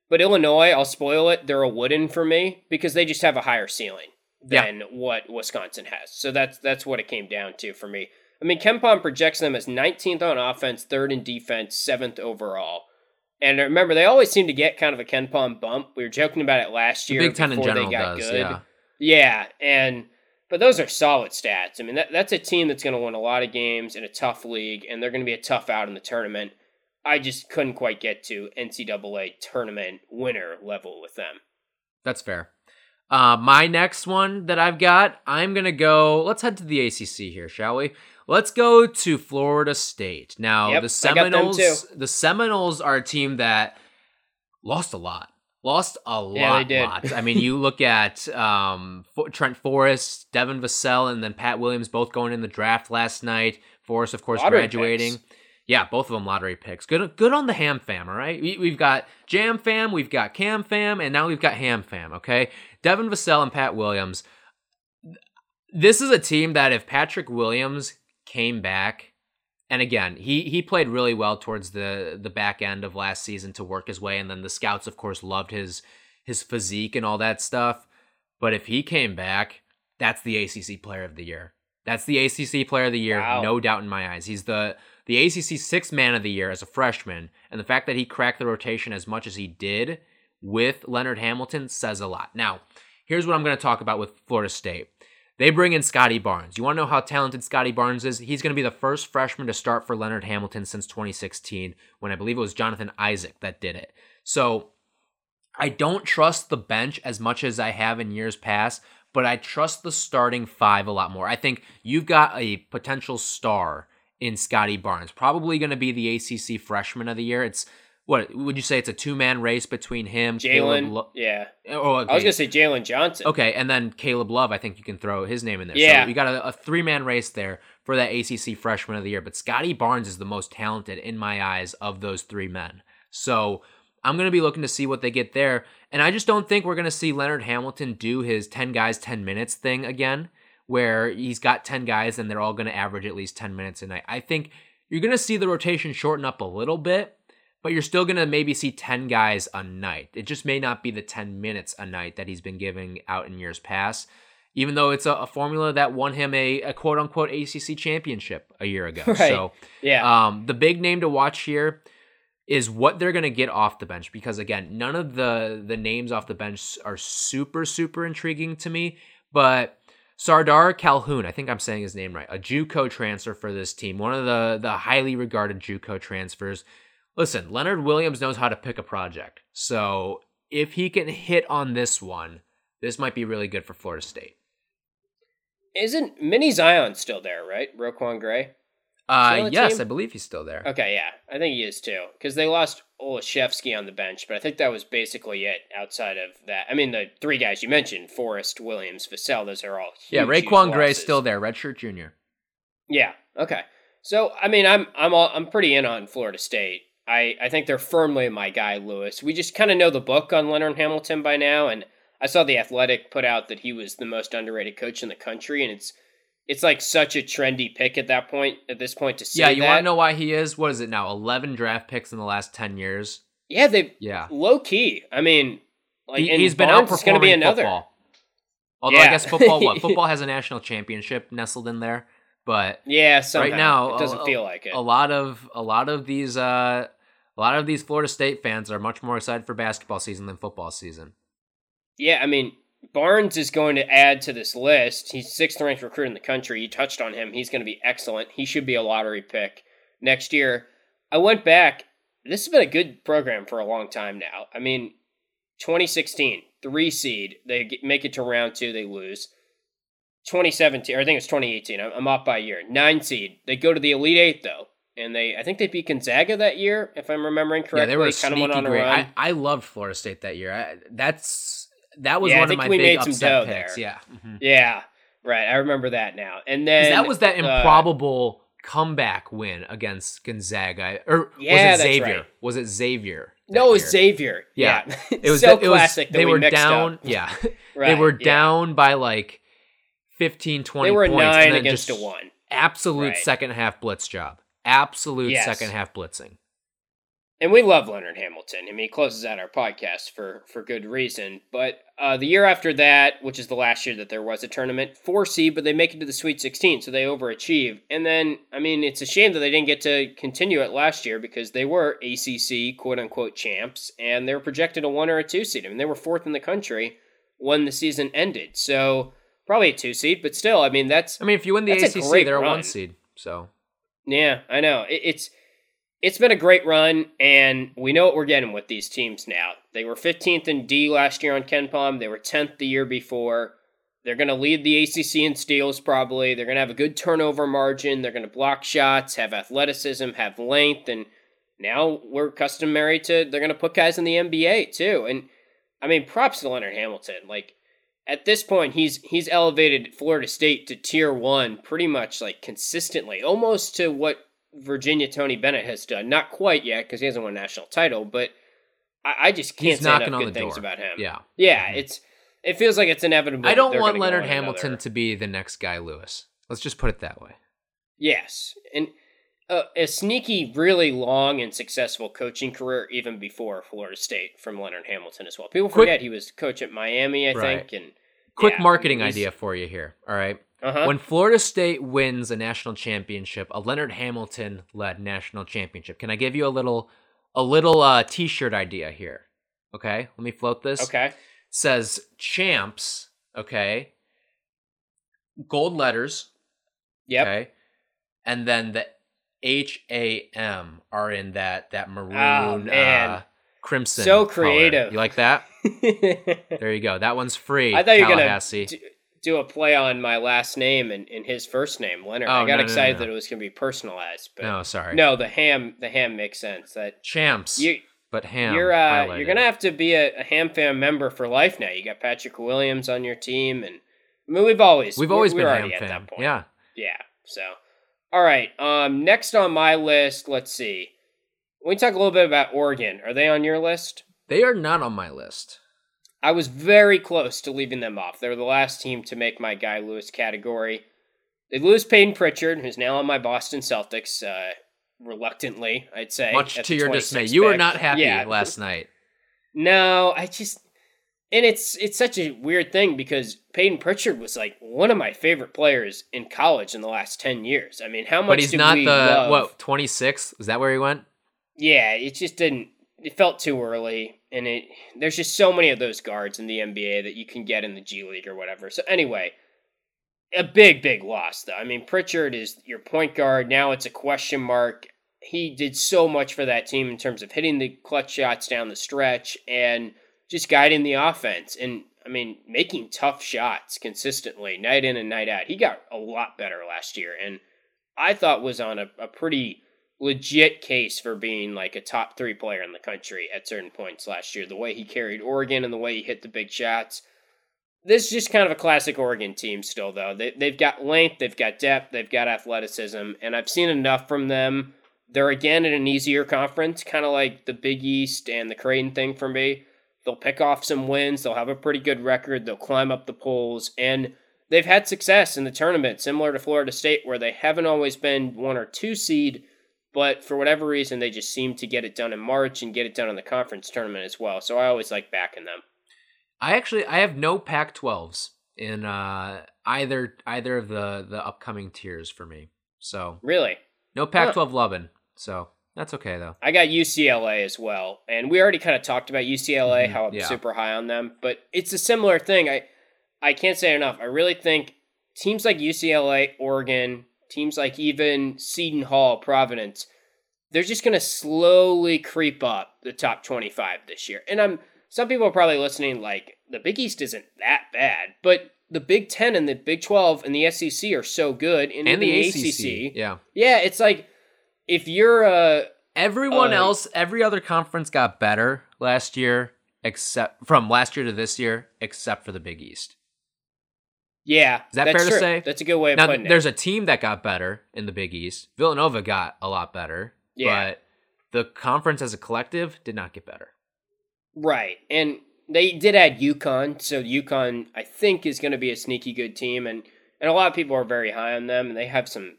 but Illinois, I'll spoil it. They're a wooden for me because they just have a higher ceiling Yeah. than what Wisconsin has. So that's that's what it came down to for me. I mean, KenPom projects them as 19th on offense, third in defense, seventh overall. And remember, they always seem to get kind of a KenPom bump. We were joking about it last The year. Big Ten in before general they got does. good. Yeah. Yeah, and but those are solid stats. I mean, that, that's a team that's going to win a lot of games in a tough league, and they're going to be a tough out in the tournament. I just couldn't quite get to NCAA tournament winner level with them. That's fair. Uh, my next one that I've got, I'm gonna go. Let's head to the ACC here, shall we? Let's go to Florida State. Now, Yep, the I got them Seminoles. The Seminoles are a team that lost a lot. Lost a lot. Yeah, they did. lot. I mean, you look at um, Trent Forrest, Devin Vassell, and then Pat Williams both going in the draft last night. Forrest, of course, Lottery graduating. picks. Yeah, both of them lottery picks. Good, good on the Ham fam. All right, we, we've got Jam fam, we've got Cam fam, and now we've got Ham fam. Okay, Devin Vassell and Pat Williams. This is a team that if Patrick Williams came back, and again, he he played really well towards the the back end of last season to work his way, and then the scouts, of course, loved his his physique and all that stuff. But if he came back, that's the ACC Player of the Year. That's the ACC Player of the Year, Wow. no doubt in my eyes. He's the the ACC Sixth Man of the Year as a freshman, and the fact that he cracked the rotation as much as he did with Leonard Hamilton says a lot. Now, here's what I'm going to talk about with Florida State. They bring in Scottie Barnes. You want to know how talented Scottie Barnes is? He's going to be the first freshman to start for Leonard Hamilton since 2016, when I believe it was Jonathan Isaac that did it. So I don't trust the bench as much as I have in years past, but I trust the starting five a lot more. I think you've got a potential star in Scottie Barnes, probably going to be the ACC Freshman of the Year. It's what would you say? It's a two man race between him, Jalen, Lo- yeah. oh, I was going to say Jalen Johnson. Okay, and then Caleb Love, I think you can throw his name in there. Yeah. So you got a, a three man race there for that ACC freshman of the year. But Scottie Barnes is the most talented in my eyes of those three men. So I'm going to be looking to see what they get there. And I just don't think we're going to see Leonard Hamilton do his 10 guys, 10 minutes thing again, where he's got 10 guys and they're all going to average at least 10 minutes a night. I think you're going to see the rotation shorten up a little bit but you're still going to maybe see 10 guys a night. It just may not be the 10 minutes a night that he's been giving out in years past, even though it's a, a formula that won him a, a quote unquote ACC championship a year ago. Right. So, Yeah. um, the big name to watch here is what they're going to get off the bench because again, none of the the names off the bench are super super intriguing to me, but Sardaar Calhoun, I think I'm saying his name right, a JUCO transfer for this team, one of the the highly regarded JUCO transfers. Listen, Leonard Williams knows how to pick a project. So, if he can hit on this one, this might be really good for Florida State. Isn't Mini Zion still there, right? RaiQuan Gray? Uh, yes, team? I believe he's still there. Okay, yeah. I think he is too. Because they lost Olejniczak on the bench, but I think that was basically it outside of that. I mean, the three guys you mentioned, Forrest, Williams, Vassell, those are all huge, yeah, RaiQuan Gray's still there, redshirt junior. Yeah. Okay. So I mean, I'm I'm all, I'm pretty in on Florida State. I I think they're firmly my guy, Lewis. We just kind of know the book on Leonard Hamilton by now, and I saw the Athletic put out that he was the most underrated coach in the country, and it's it's like such a trendy pick at that point at this point to say Yeah, you want to know why he is? What is it now? 11 draft picks in the last 10 years. Yeah, they Yeah. low key. I mean, like He, has been outperforming gonna be another. football. Although I guess football, what? Football has a national championship nestled in there, but Yeah, somehow. right now it doesn't a- feel like it. a lot of a lot of these uh a lot of these Florida State fans are much more excited for basketball season than football season. Yeah, I mean, Barnes is going to add to this list. He's sixth ranked recruit in the country. You touched on him. He's going to be excellent. He should be a lottery pick next year. I went back. This has been a good program for a long time now. I mean, 2016, three seed. They make it to round two. They lose. 2017, or I think it's 2018. I'm, I'm off by a year. Nine seed. They go to the Elite Eight though, and they I think they beat Gonzaga that year, if I'm remembering correctly. yeah, they were kind of went on a run. I, I loved Florida State that year. I, that's that was Yeah, I one of think my we big made some upset picks. there. Yeah. Mhm. Yeah, right. I remember that now. And then that was that uh, improbable comeback win against Gonzaga, or Yeah, was it Xavier? right. Was it Xavier? no, that it was? Xavier. Yeah. Yeah, It was so it was- classic. that they we were mixed down. Up. Yeah, they Right, were yeah. down by like 15, 20 They were points. nine and then against just a one. Absolute Right. second half blitz job. absolute Yes. second half blitzing. And we love Leonard Hamilton. I mean, he closes out our podcast for for good reason. But uh, the year after that, which is the last year that there was a tournament, four seed, but they make it to the Sweet 16, so they overachieve. And then, I mean, it's a shame that they didn't get to continue it last year because they were ACC quote unquote champs, and they were projected a one or a two seed. I mean, they were fourth in the country when the season ended, so probably a two seed, but still, I mean, that's I mean, if you win the That's a ACC, they're a one seed. So Yeah, I know. It, it's it's been a great run, and we know what we're getting with these teams now. They were 15th in D last year on KenPom. They were 10th the year before. They're going to lead the ACC in steals probably. They're going to have a good turnover margin. They're going to block shots, have athleticism, have length, and now we're customary to they're going to put guys in the NBA too. And I mean, props to Leonard Hamilton. Like at this point, he's he's elevated Florida State to tier one pretty much like consistently, almost to what Virginia Tony Bennett has done. Not quite yet because he hasn't won a national title, but I, I just can't he's say enough good the things door. about him. Yeah. yeah, Mhm. it's it feels like it's inevitable. I don't want Leonard Hamilton another- to be the next Guy Lewis. Let's just put it that way. Yes, and uh, a sneaky, really long and successful coaching career even before Florida State from Leonard Hamilton as well. People Quick- forget he was coach at Miami, I Right. think, and Quick Yeah, marketing idea for you here. All right. Uh-huh. When Florida State wins a national championship, a Leonard Hamilton led national championship. Can I give you a little a little uh t-shirt idea here? Okay? Let me float this. okay, Says champs, okay? Gold letters, yep, okay? And then the H A M are in that that maroon Oh, uh crimson. So color. creative. You like that? There you go. That one's free. I thought you were gonna. Do, a play on my last name and, and his first name, Leonard. Oh, I got no, no, no, excited no. that it was gonna be personalized, but No, sorry. no, the ham, the ham makes sense. That champs. you, but ham. you're uh, you're gonna have to be a, a ham fan member for life now. You got Patrick Williams on your team, and I mean we've always We've always been ham at fan. that point. Yeah. Yeah. So, all right. Um, next on my list, let's see. We talk a little bit about Oregon. Are they on your list? They are not on my list. I was very close to leaving them off. They were the last team to make my Guy Lewis category. They lose Payton Pritchard, who's now on my Boston Celtics. Uh, reluctantly, I'd say. Much to your dismay. 26th You were not happy Yeah. last night. No, I just and it's it's such a weird thing because Payton Pritchard was like one of my favorite players in college in the last ten years. I mean, how much But he's not the love- what, 26? Is that where he went? Yeah, it just didn't. It felt too early, and it there's just so many of those guards in the NBA that you can get in the G League or whatever. So anyway, a big big loss though. I mean, Pritchard is your point guard now. It's a question mark. He did so much for that team in terms of hitting the clutch shots down the stretch and just guiding the offense. And I mean, making tough shots consistently, night in and night out. He got a lot better last year, and I thought was on a, a pretty legit case for being like a top three player in the country at certain points last year. The way he carried Oregon and the way he hit the big shots. This is just kind of a classic Oregon team still, though. They, they've got length, they've got depth, they've got athleticism, and I've seen enough from them. They're again in an easier conference, kind of like the Big East and the Creighton thing for me. They'll pick off some wins, they'll have a pretty good record, they'll climb up the polls, and they've had success in the tournament, similar to Florida State, where they haven't always been one or two seed, but for whatever reason, they just seem to get it done in March and get it done in the conference tournament as well. So I always like backing them. I actually I have no Pac-12s in uh, either either of the the upcoming tiers for me. So Really, no Pac-12 loving. So that's okay though. I got UCLA as well, and we already kind of talked about UCLA, Mhm, how I'm yeah. super high on them, but it's a similar thing. I I can't say enough. I really think teams like UCLA, Oregon, teams like even Seton Hall, Providence, they're just going to slowly creep up the top 25 this year. And I'm some people are probably listening like the Big East isn't that bad, but the Big 10 and the Big 12 and the SEC are so good and, And the the ACC. Yeah. Yeah, it's like if you're a Everyone Uh, else, every other conference got better last year, except from last year to this year, except for the Big East. Yeah, Is that fair to true. say? That's a good way of Now, putting there's it. There's a team that got better in the Big East. Villanova got a lot better, Yeah. but the conference as a collective did not get better. right, and they did add UConn, so UConn I think is going to be a sneaky good team, and and a lot of people are very high on them, and they have some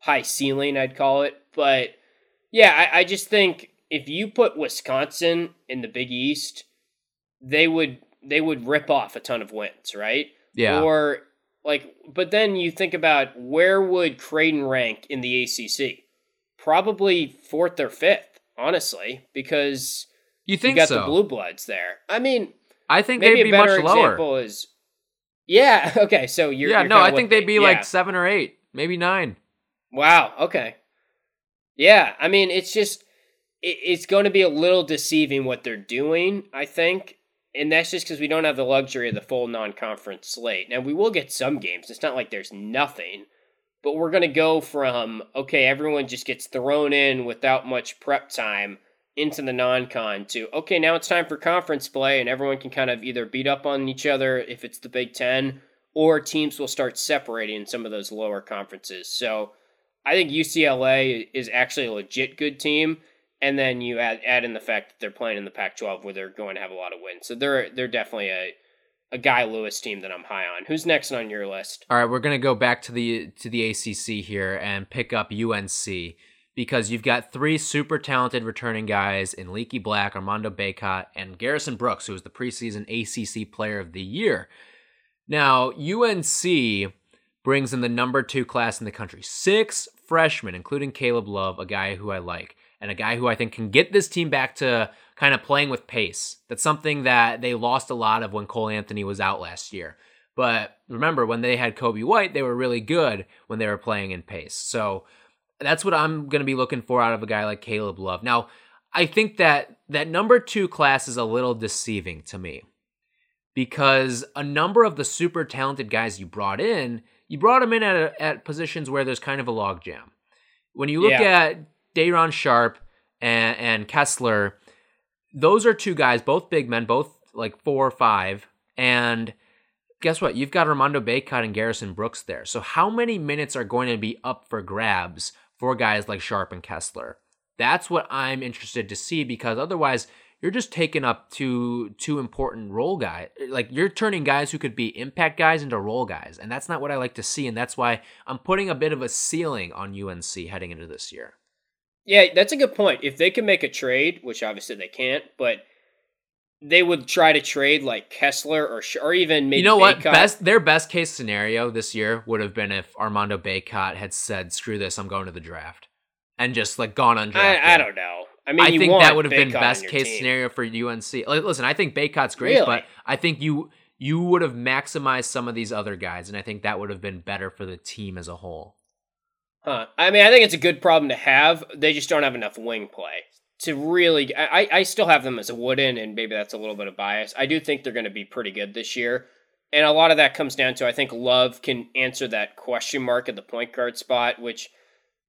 high ceiling, I'd call it, but yeah, I, I just think if you put Wisconsin in the Big East, they would they would rip off a ton of wins, right? Yeah. Or like, but then you think about where would Creighton rank in the ACC? Probably fourth or fifth, honestly, because You think you got so? the blue bloods there. I mean, I think maybe they'd be a better much lower. example is, yeah, okay, so you're yeah, you're no, I think they'd be Yeah. like seven or eight, maybe nine. Wow. Okay. Yeah. I mean, it's just it, it's going to be a little deceiving what they're doing. I think, and that's just because we don't have the luxury of the full non-conference slate. Now we will get some games. It's not like there's nothing, but we're going to go from okay, everyone just gets thrown in without much prep time into the non-con to okay, now it's time for conference play, and everyone can kind of either beat up on each other if it's the Big Ten, or teams will start separating in some of those lower conferences. So. I think UCLA is actually a legit good team, and then you add add in the fact that they're playing in the Pac-12 where they're going to have a lot of wins. So they're they're definitely a a Guy Lewis team that I'm high on. Who's next on your list? All right, we're gonna go back to the to the ACC here and pick up UNC because you've got three super talented returning guys in Leaky Black, Armando Bacot, and Garrison Brooks, who was the preseason ACC Player of the Year. Now UNC brings in the number two class in the country, six freshmen, including Caleb Love, a guy who I like, and a guy who I think can get this team back to kind of playing with pace. That's something that they lost a lot of when Cole Anthony was out last year. But remember, when they had Coby White, they were really good when they were playing in pace. So that's what I'm going to be looking for out of a guy like Caleb Love. Now, I think that that number two class is a little deceiving to me because a number of the super talented guys you brought in, you brought them in at, at positions where there's kind of a logjam. When you look Yeah. at Day'Ron Sharpe and, and Kessler, those are two guys, both big men, both like four or five. And guess what? You've got Armando Bacot and Garrison Brooks there. So how many minutes are going to be up for grabs for guys like Sharpe and Kessler? That's what I'm interested to see because otherwise you're just taking up two two important role guys. Like you're turning guys who could be impact guys into role guys, and that's not what I like to see. And that's why I'm putting a bit of a ceiling on UNC heading into this year. Yeah, that's a good point. If they could make a trade, which obviously they can't, but they would try to trade like Kessler or or even maybe you know what? Bacot. Best their best case scenario this year would have been if Armando Bacot had said, "Screw this, I'm going to the draft," and just like gone undrafted. I, I don't know. I mean, I think that would have been Bacot on best case team. scenario for UNC. Like, listen, I think Bacot's great, Really? but I think you you would have maximized some of these other guys, and I think that would have been better for the team as a whole. Huh. I mean, I think it's a good problem to have. They just don't have enough wing play to really. I, I- still have them as a wooden, and maybe that's a little bit of bias. I do think they're going to be pretty good this year, and a lot of that comes down to I think Love can answer that question mark at the point guard spot, which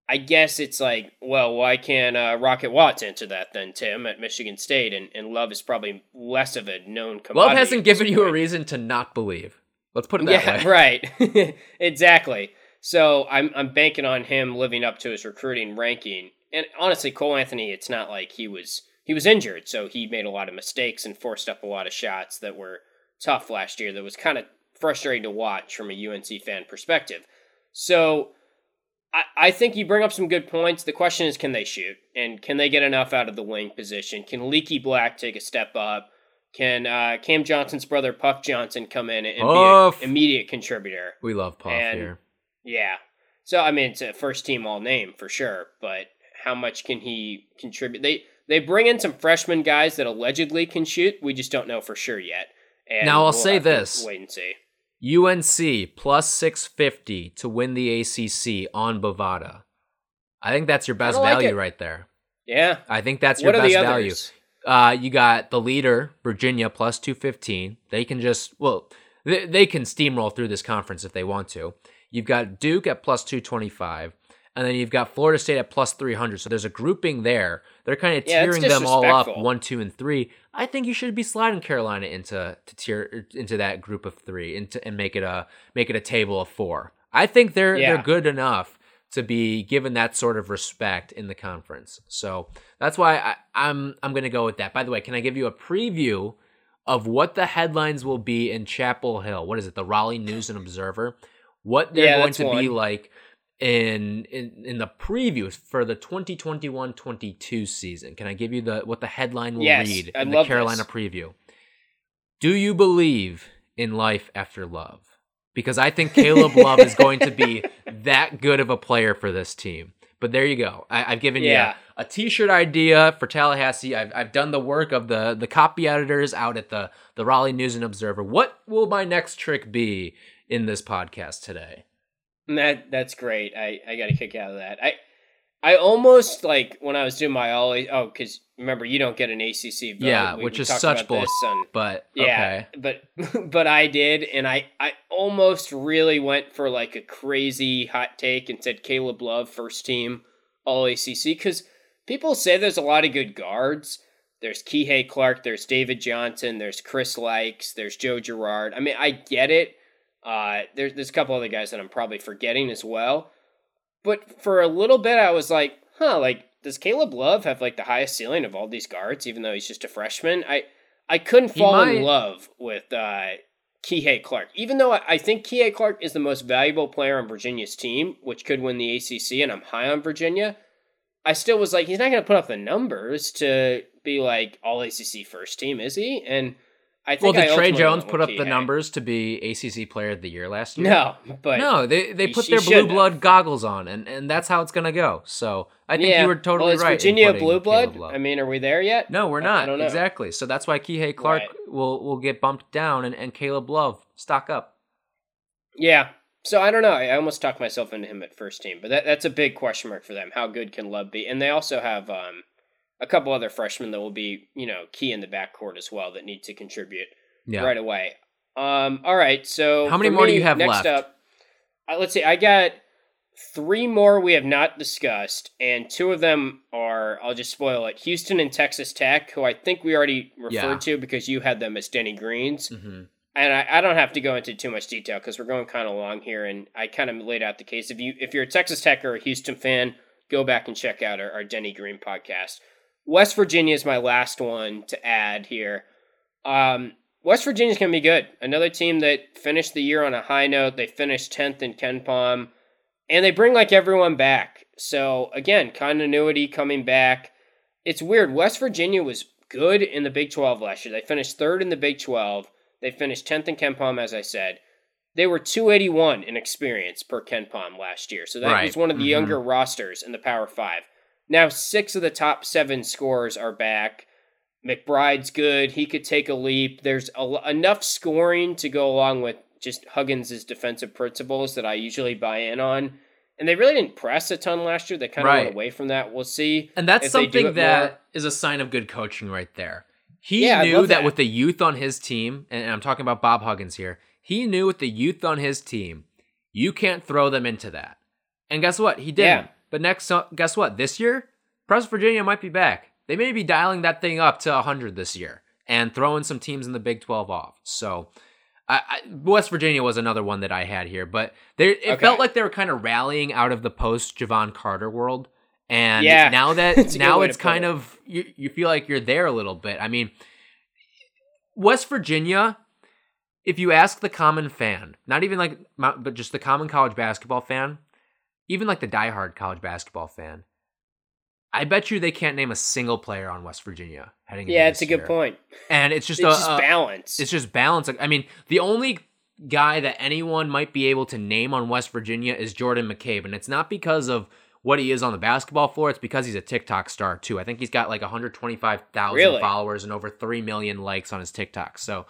I guess it's like, well, why can't uh, Rocket Watts answer that then, Tim, at Michigan State? And, and Love is probably less of a known commodity. Love hasn't given you a reason to not believe. Let's put it that yeah, way. right. exactly. So I'm I'm banking on him living up to his recruiting ranking. And honestly, Cole Anthony, it's not like he was he was injured, so he made a lot of mistakes and forced up a lot of shots that were tough last year. That was kind of frustrating to watch from a UNC fan perspective. So I, I think you bring up some good points. The question is, can they shoot and can they get enough out of the wing position? Can Leaky Black take a step up? Can uh, Cam Johnson's brother Puff Johnson come in and Puff. be an immediate contributor? We love Puff And- here. Yeah. So I mean, it's a first team all name for sure, but how much can he contribute? They they bring in some freshman guys that allegedly can shoot. We just don't know for sure yet. And Now, I'll we'll say this. Wait and see. UNC plus 650 to win the ACC on Bovada. I think that's your best don't like value right there. Yeah. I think that's your what are best the value. Uh, you got the leader, Virginia, plus 215. They can just, well, they, they can steamroll through this conference if they want to. You've got Duke at plus 225. And then you've got Florida State at plus 300. So there's a grouping there. They're kind of Yeah, tiering them all up one, two, and three. I think you should be sliding Carolina into to tier into that group of three into, and make it a make it a table of four. I think they're Yeah. they're good enough to be given that sort of respect in the conference. So that's why I, I'm I'm gonna go with that. By the way, can I give you a preview of what the headlines will be in Chapel Hill? What is it? The Raleigh News and Observer. What they're Yeah, going to be like. in in in the previews for the 2021-22 season. Can I give you the what the headline will Yes, read I in the Carolina this. preview? Do you believe in life after love? Because I think Caleb Love is going to be that good of a player for this team. But there you go. I, I've given Yeah. you a, a t-shirt idea for Tallahassee. I've, I've done the work of the the copy editors out at the the Raleigh News and Observer. What will my next trick be in this podcast today? That that's great. I I got a kick out of that. I I almost like when I was doing my ollie. Oh, because remember you don't get an ACC vote. yeah, We- which we is such about bull. But Yeah, okay, but but I did, and I I almost really went for like a crazy hot take and said Caleb Love first team All ACC because people say there's a lot of good guards. There's Kihei Clark, there's David Johnson, there's Chris Lykes, there's Joe Girard. I mean, I get it. Uh, there's there's a couple other guys that I'm probably forgetting as well. But for a little bit, I was like, huh, like does Caleb Love have like the highest ceiling of all these guards, even though he's just a freshman? I I couldn't He fall might. in love with uh, Kihei Clark, even though I, I think Kihei Clark is the most valuable player on Virginia's team, which could win the ACC, and I'm high on Virginia. I still was like, he's not going to put up the numbers to be like all ACC first team, is he? And I well, think did I Tre Jones put up the numbers to be ACC Player of the Year last year? No, but no, they they he- put their blue have. blood goggles on, and, and that's how it's gonna go. So I think yeah. you were totally well, is right. Virginia blue blood? I mean, are we there yet? no, we're not I don't know. exactly. So that's why Kihei Clark Right. will will get bumped down, and, and Caleb Love stock up. Yeah. So I don't know. I almost talked myself into him at first team, but that, that's a big question mark for them. How good can Love be? And they also have um, a couple other freshmen that will be, you know, key in the backcourt as well that need to contribute Yeah. right away. Um, all right. So How many more do you have next left? Up, uh, let's see. I got three more we have not discussed, and two of them are I'll just spoil it. Houston and Texas Tech, who I think we already referred Yeah. to because you had them as Denny Greens hmm and I, I don't have to go into too much detail because we're going kind of long here, and I kind of laid out the case. If you if you're a Texas Tech or a Houston fan, go back and check out our, our Denny Green podcast. West Virginia is my last one to add here. Um, West Virginia's gonna be good. Another team that finished the year on a high note. They finished tenth in KenPom, and they bring like everyone back. So again, continuity coming back. It's weird. West Virginia was good in the Big 12 last year. They finished third in the Big 12. They finished 10th in KenPom, as I said. They were 281 in experience per KenPom last year. So that Right. was one of the Mhm. younger rosters in the Power Five. Now, six of the top seven scorers are back. McBride's good. He could take a leap. There's a, enough scoring to go along with just Huggins' defensive principles that I usually buy in on. And they really didn't press a ton last year. They kind of Right. went away from that. We'll see. And that's if they do something that more. is a sign of good coaching right there. He Yeah, knew that. that. with the youth on his team, and I'm talking about Bob Huggins here, he knew with the youth on his team, you can't throw them into that. And guess what? He didn't. Yeah. But next, uh, guess what? This year, West Virginia might be back. They may be dialing that thing up to 100 this year and throwing some teams in the Big 12 off. So, I, I, West Virginia was another one that I had here, but they, it Okay. felt like they were kind of rallying out of the post Jevon Carter world. And Yeah. now that It's now it's kind it. of you, you feel like you're there a little bit. I mean, West Virginia, if you ask the common fan, not even like but just the common college basketball fan, even like the diehard college basketball fan, I bet you they can't name a single player on West Virginia heading. Yeah, it's a good point. And it's just It's a, just a- balance. it's just balance. I mean, the only guy that anyone might be able to name on West Virginia is Jordan McCabe, and it's not because of what he is on the basketball floor. It's because he's a TikTok star too. I think he's got like 125,000 Really? followers and over three million likes on his TikTok. So.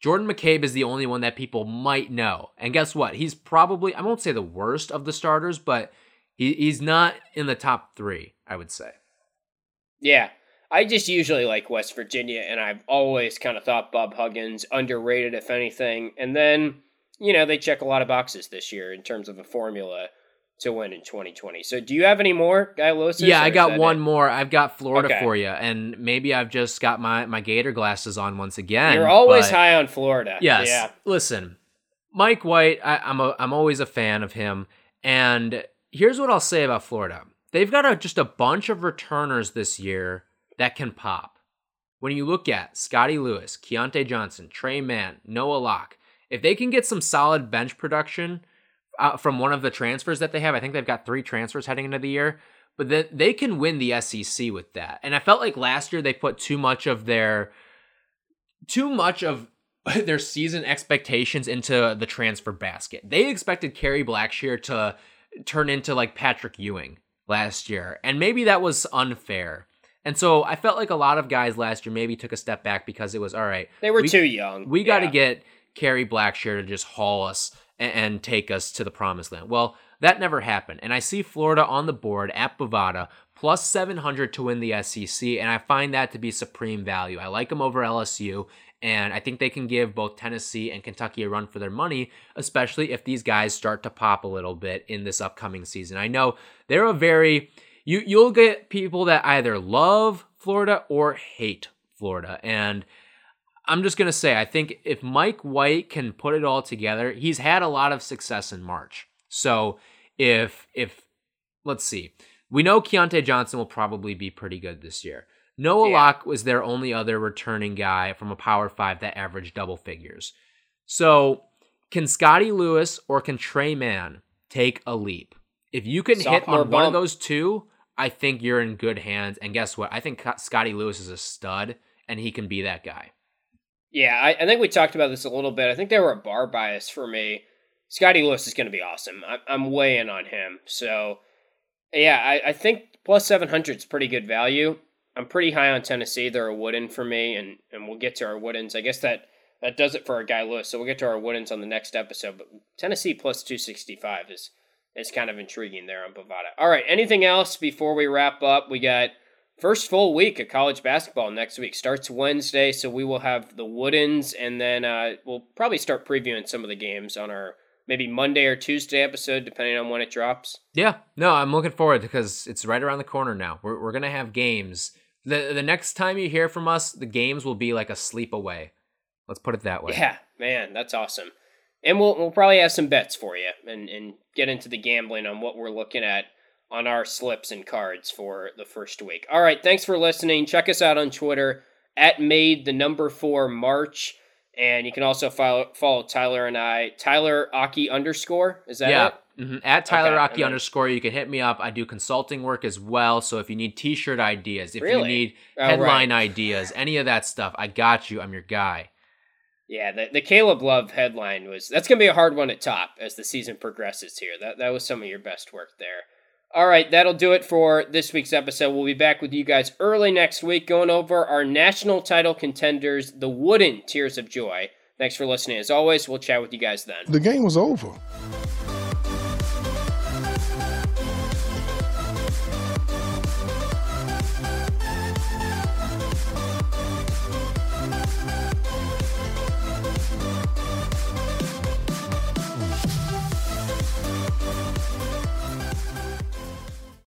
Jordan McCabe is the only one that people might know. And guess what? He's probably, I won't say the worst of the starters, but he, he's not in the top three, I would say. Yeah. I just usually like West Virginia, and I've always kind of thought Bob Huggins underrated, if anything. And then, you know, they check a lot of boxes this year in terms of a formula to win in 2020. So, do you have any more, Guy Lewis? Yeah, I got one more. I've got Florida Okay. for you, and maybe I've just got my my Gator glasses on once again. You're always high on Florida. Yes. Yeah. Listen, Mike White, I, I'm a, I'm always a fan of him, and here's what I'll say about Florida: they've got a, just a bunch of returners this year that can pop. When you look at Scottie Lewis, Keyontae Johnson, Tre Mann, Noah Locke, if they can get some solid bench production uh, from one of the transfers that they have. I think they've got three transfers heading into the year, but they can win the SEC with that. And I felt like last year they put too much of their too much of their season expectations into the transfer basket. They expected Kerry Blackshear to turn into like Patrick Ewing last year, and maybe that was unfair. And so I felt like a lot of guys last year maybe took a step back because it was all right. They were we, too young. We got to get Kerry Blackshear to just haul us and, and take us to the promised land. Well, that never happened. And I see Florida on the board at Bovada plus 700 to win the SEC, and I find that to be supreme value. I like them over LSU, and I think they can give both Tennessee and Kentucky a run for their money, especially if these guys start to pop a little bit in this upcoming season. I know they're a very you you'll get people that either love Florida or hate Florida, and I'm just gonna say I think if Mike White can put it all together, he's had a lot of success in March. So if if let's see, we know Keyontae Johnson will probably be pretty good this year. Noah Yeah. Locke was their only other returning guy from a Power Five that averaged double figures. So can Scottie Lewis or can Tre Mann take a leap? If you can hit Sophomore on one of those two, I think you're in good hands. And guess what? I think Scottie Lewis is a stud, and he can be that guy. Yeah, I, I think we talked about this a little bit. I think they were a bar bias for me. Scottie Lewis is going to be awesome. I, I'm way in on him. So, yeah, I, I think plus 700 is pretty good value. I'm pretty high on Tennessee. They're a wooden for me, and, and we'll get to our woodens. I guess that, that does it for our guy Lewis. So we'll get to our woodens on the next episode. But Tennessee plus 265 is is kind of intriguing there on Bovada. All right, anything else before we wrap up? We got first full week of college basketball next week starts Wednesday, so we will have the Woodens, and then uh, we'll probably start previewing some of the games on our maybe Monday or Tuesday episode, depending on when it drops. Yeah, no, I'm looking forward because it's right around the corner now. We're we're gonna have games. the The next time you hear from us, the games will be like a sleep away. Let's put it that way. Yeah, man, that's awesome. And we'll we'll probably have some bets for you, and and get into the gambling on what we're looking at on our slips and cards for the first week. All right, thanks for listening. Check us out on Twitter at made the number four March. And you can also follow follow Tyler and I, Tyler Aki underscore. Is that yeah. it? mhm. At Tyler Okay, Rocky underscore, you can hit me up. I do consulting work as well. So if you need T-shirt ideas, if you Really? need Oh, headline right. ideas, any of that stuff, I got you. I'm your guy. Yeah, the, the Caleb Love headline was that's gonna be a hard one to top as the season progresses here. That that was some of your best work there. All right, that'll do it for this week's episode. We'll be back with you guys early next week going over our national title contenders, the Wooden Tears of Joy. Thanks for listening. As always, we'll chat with you guys then. The game was over.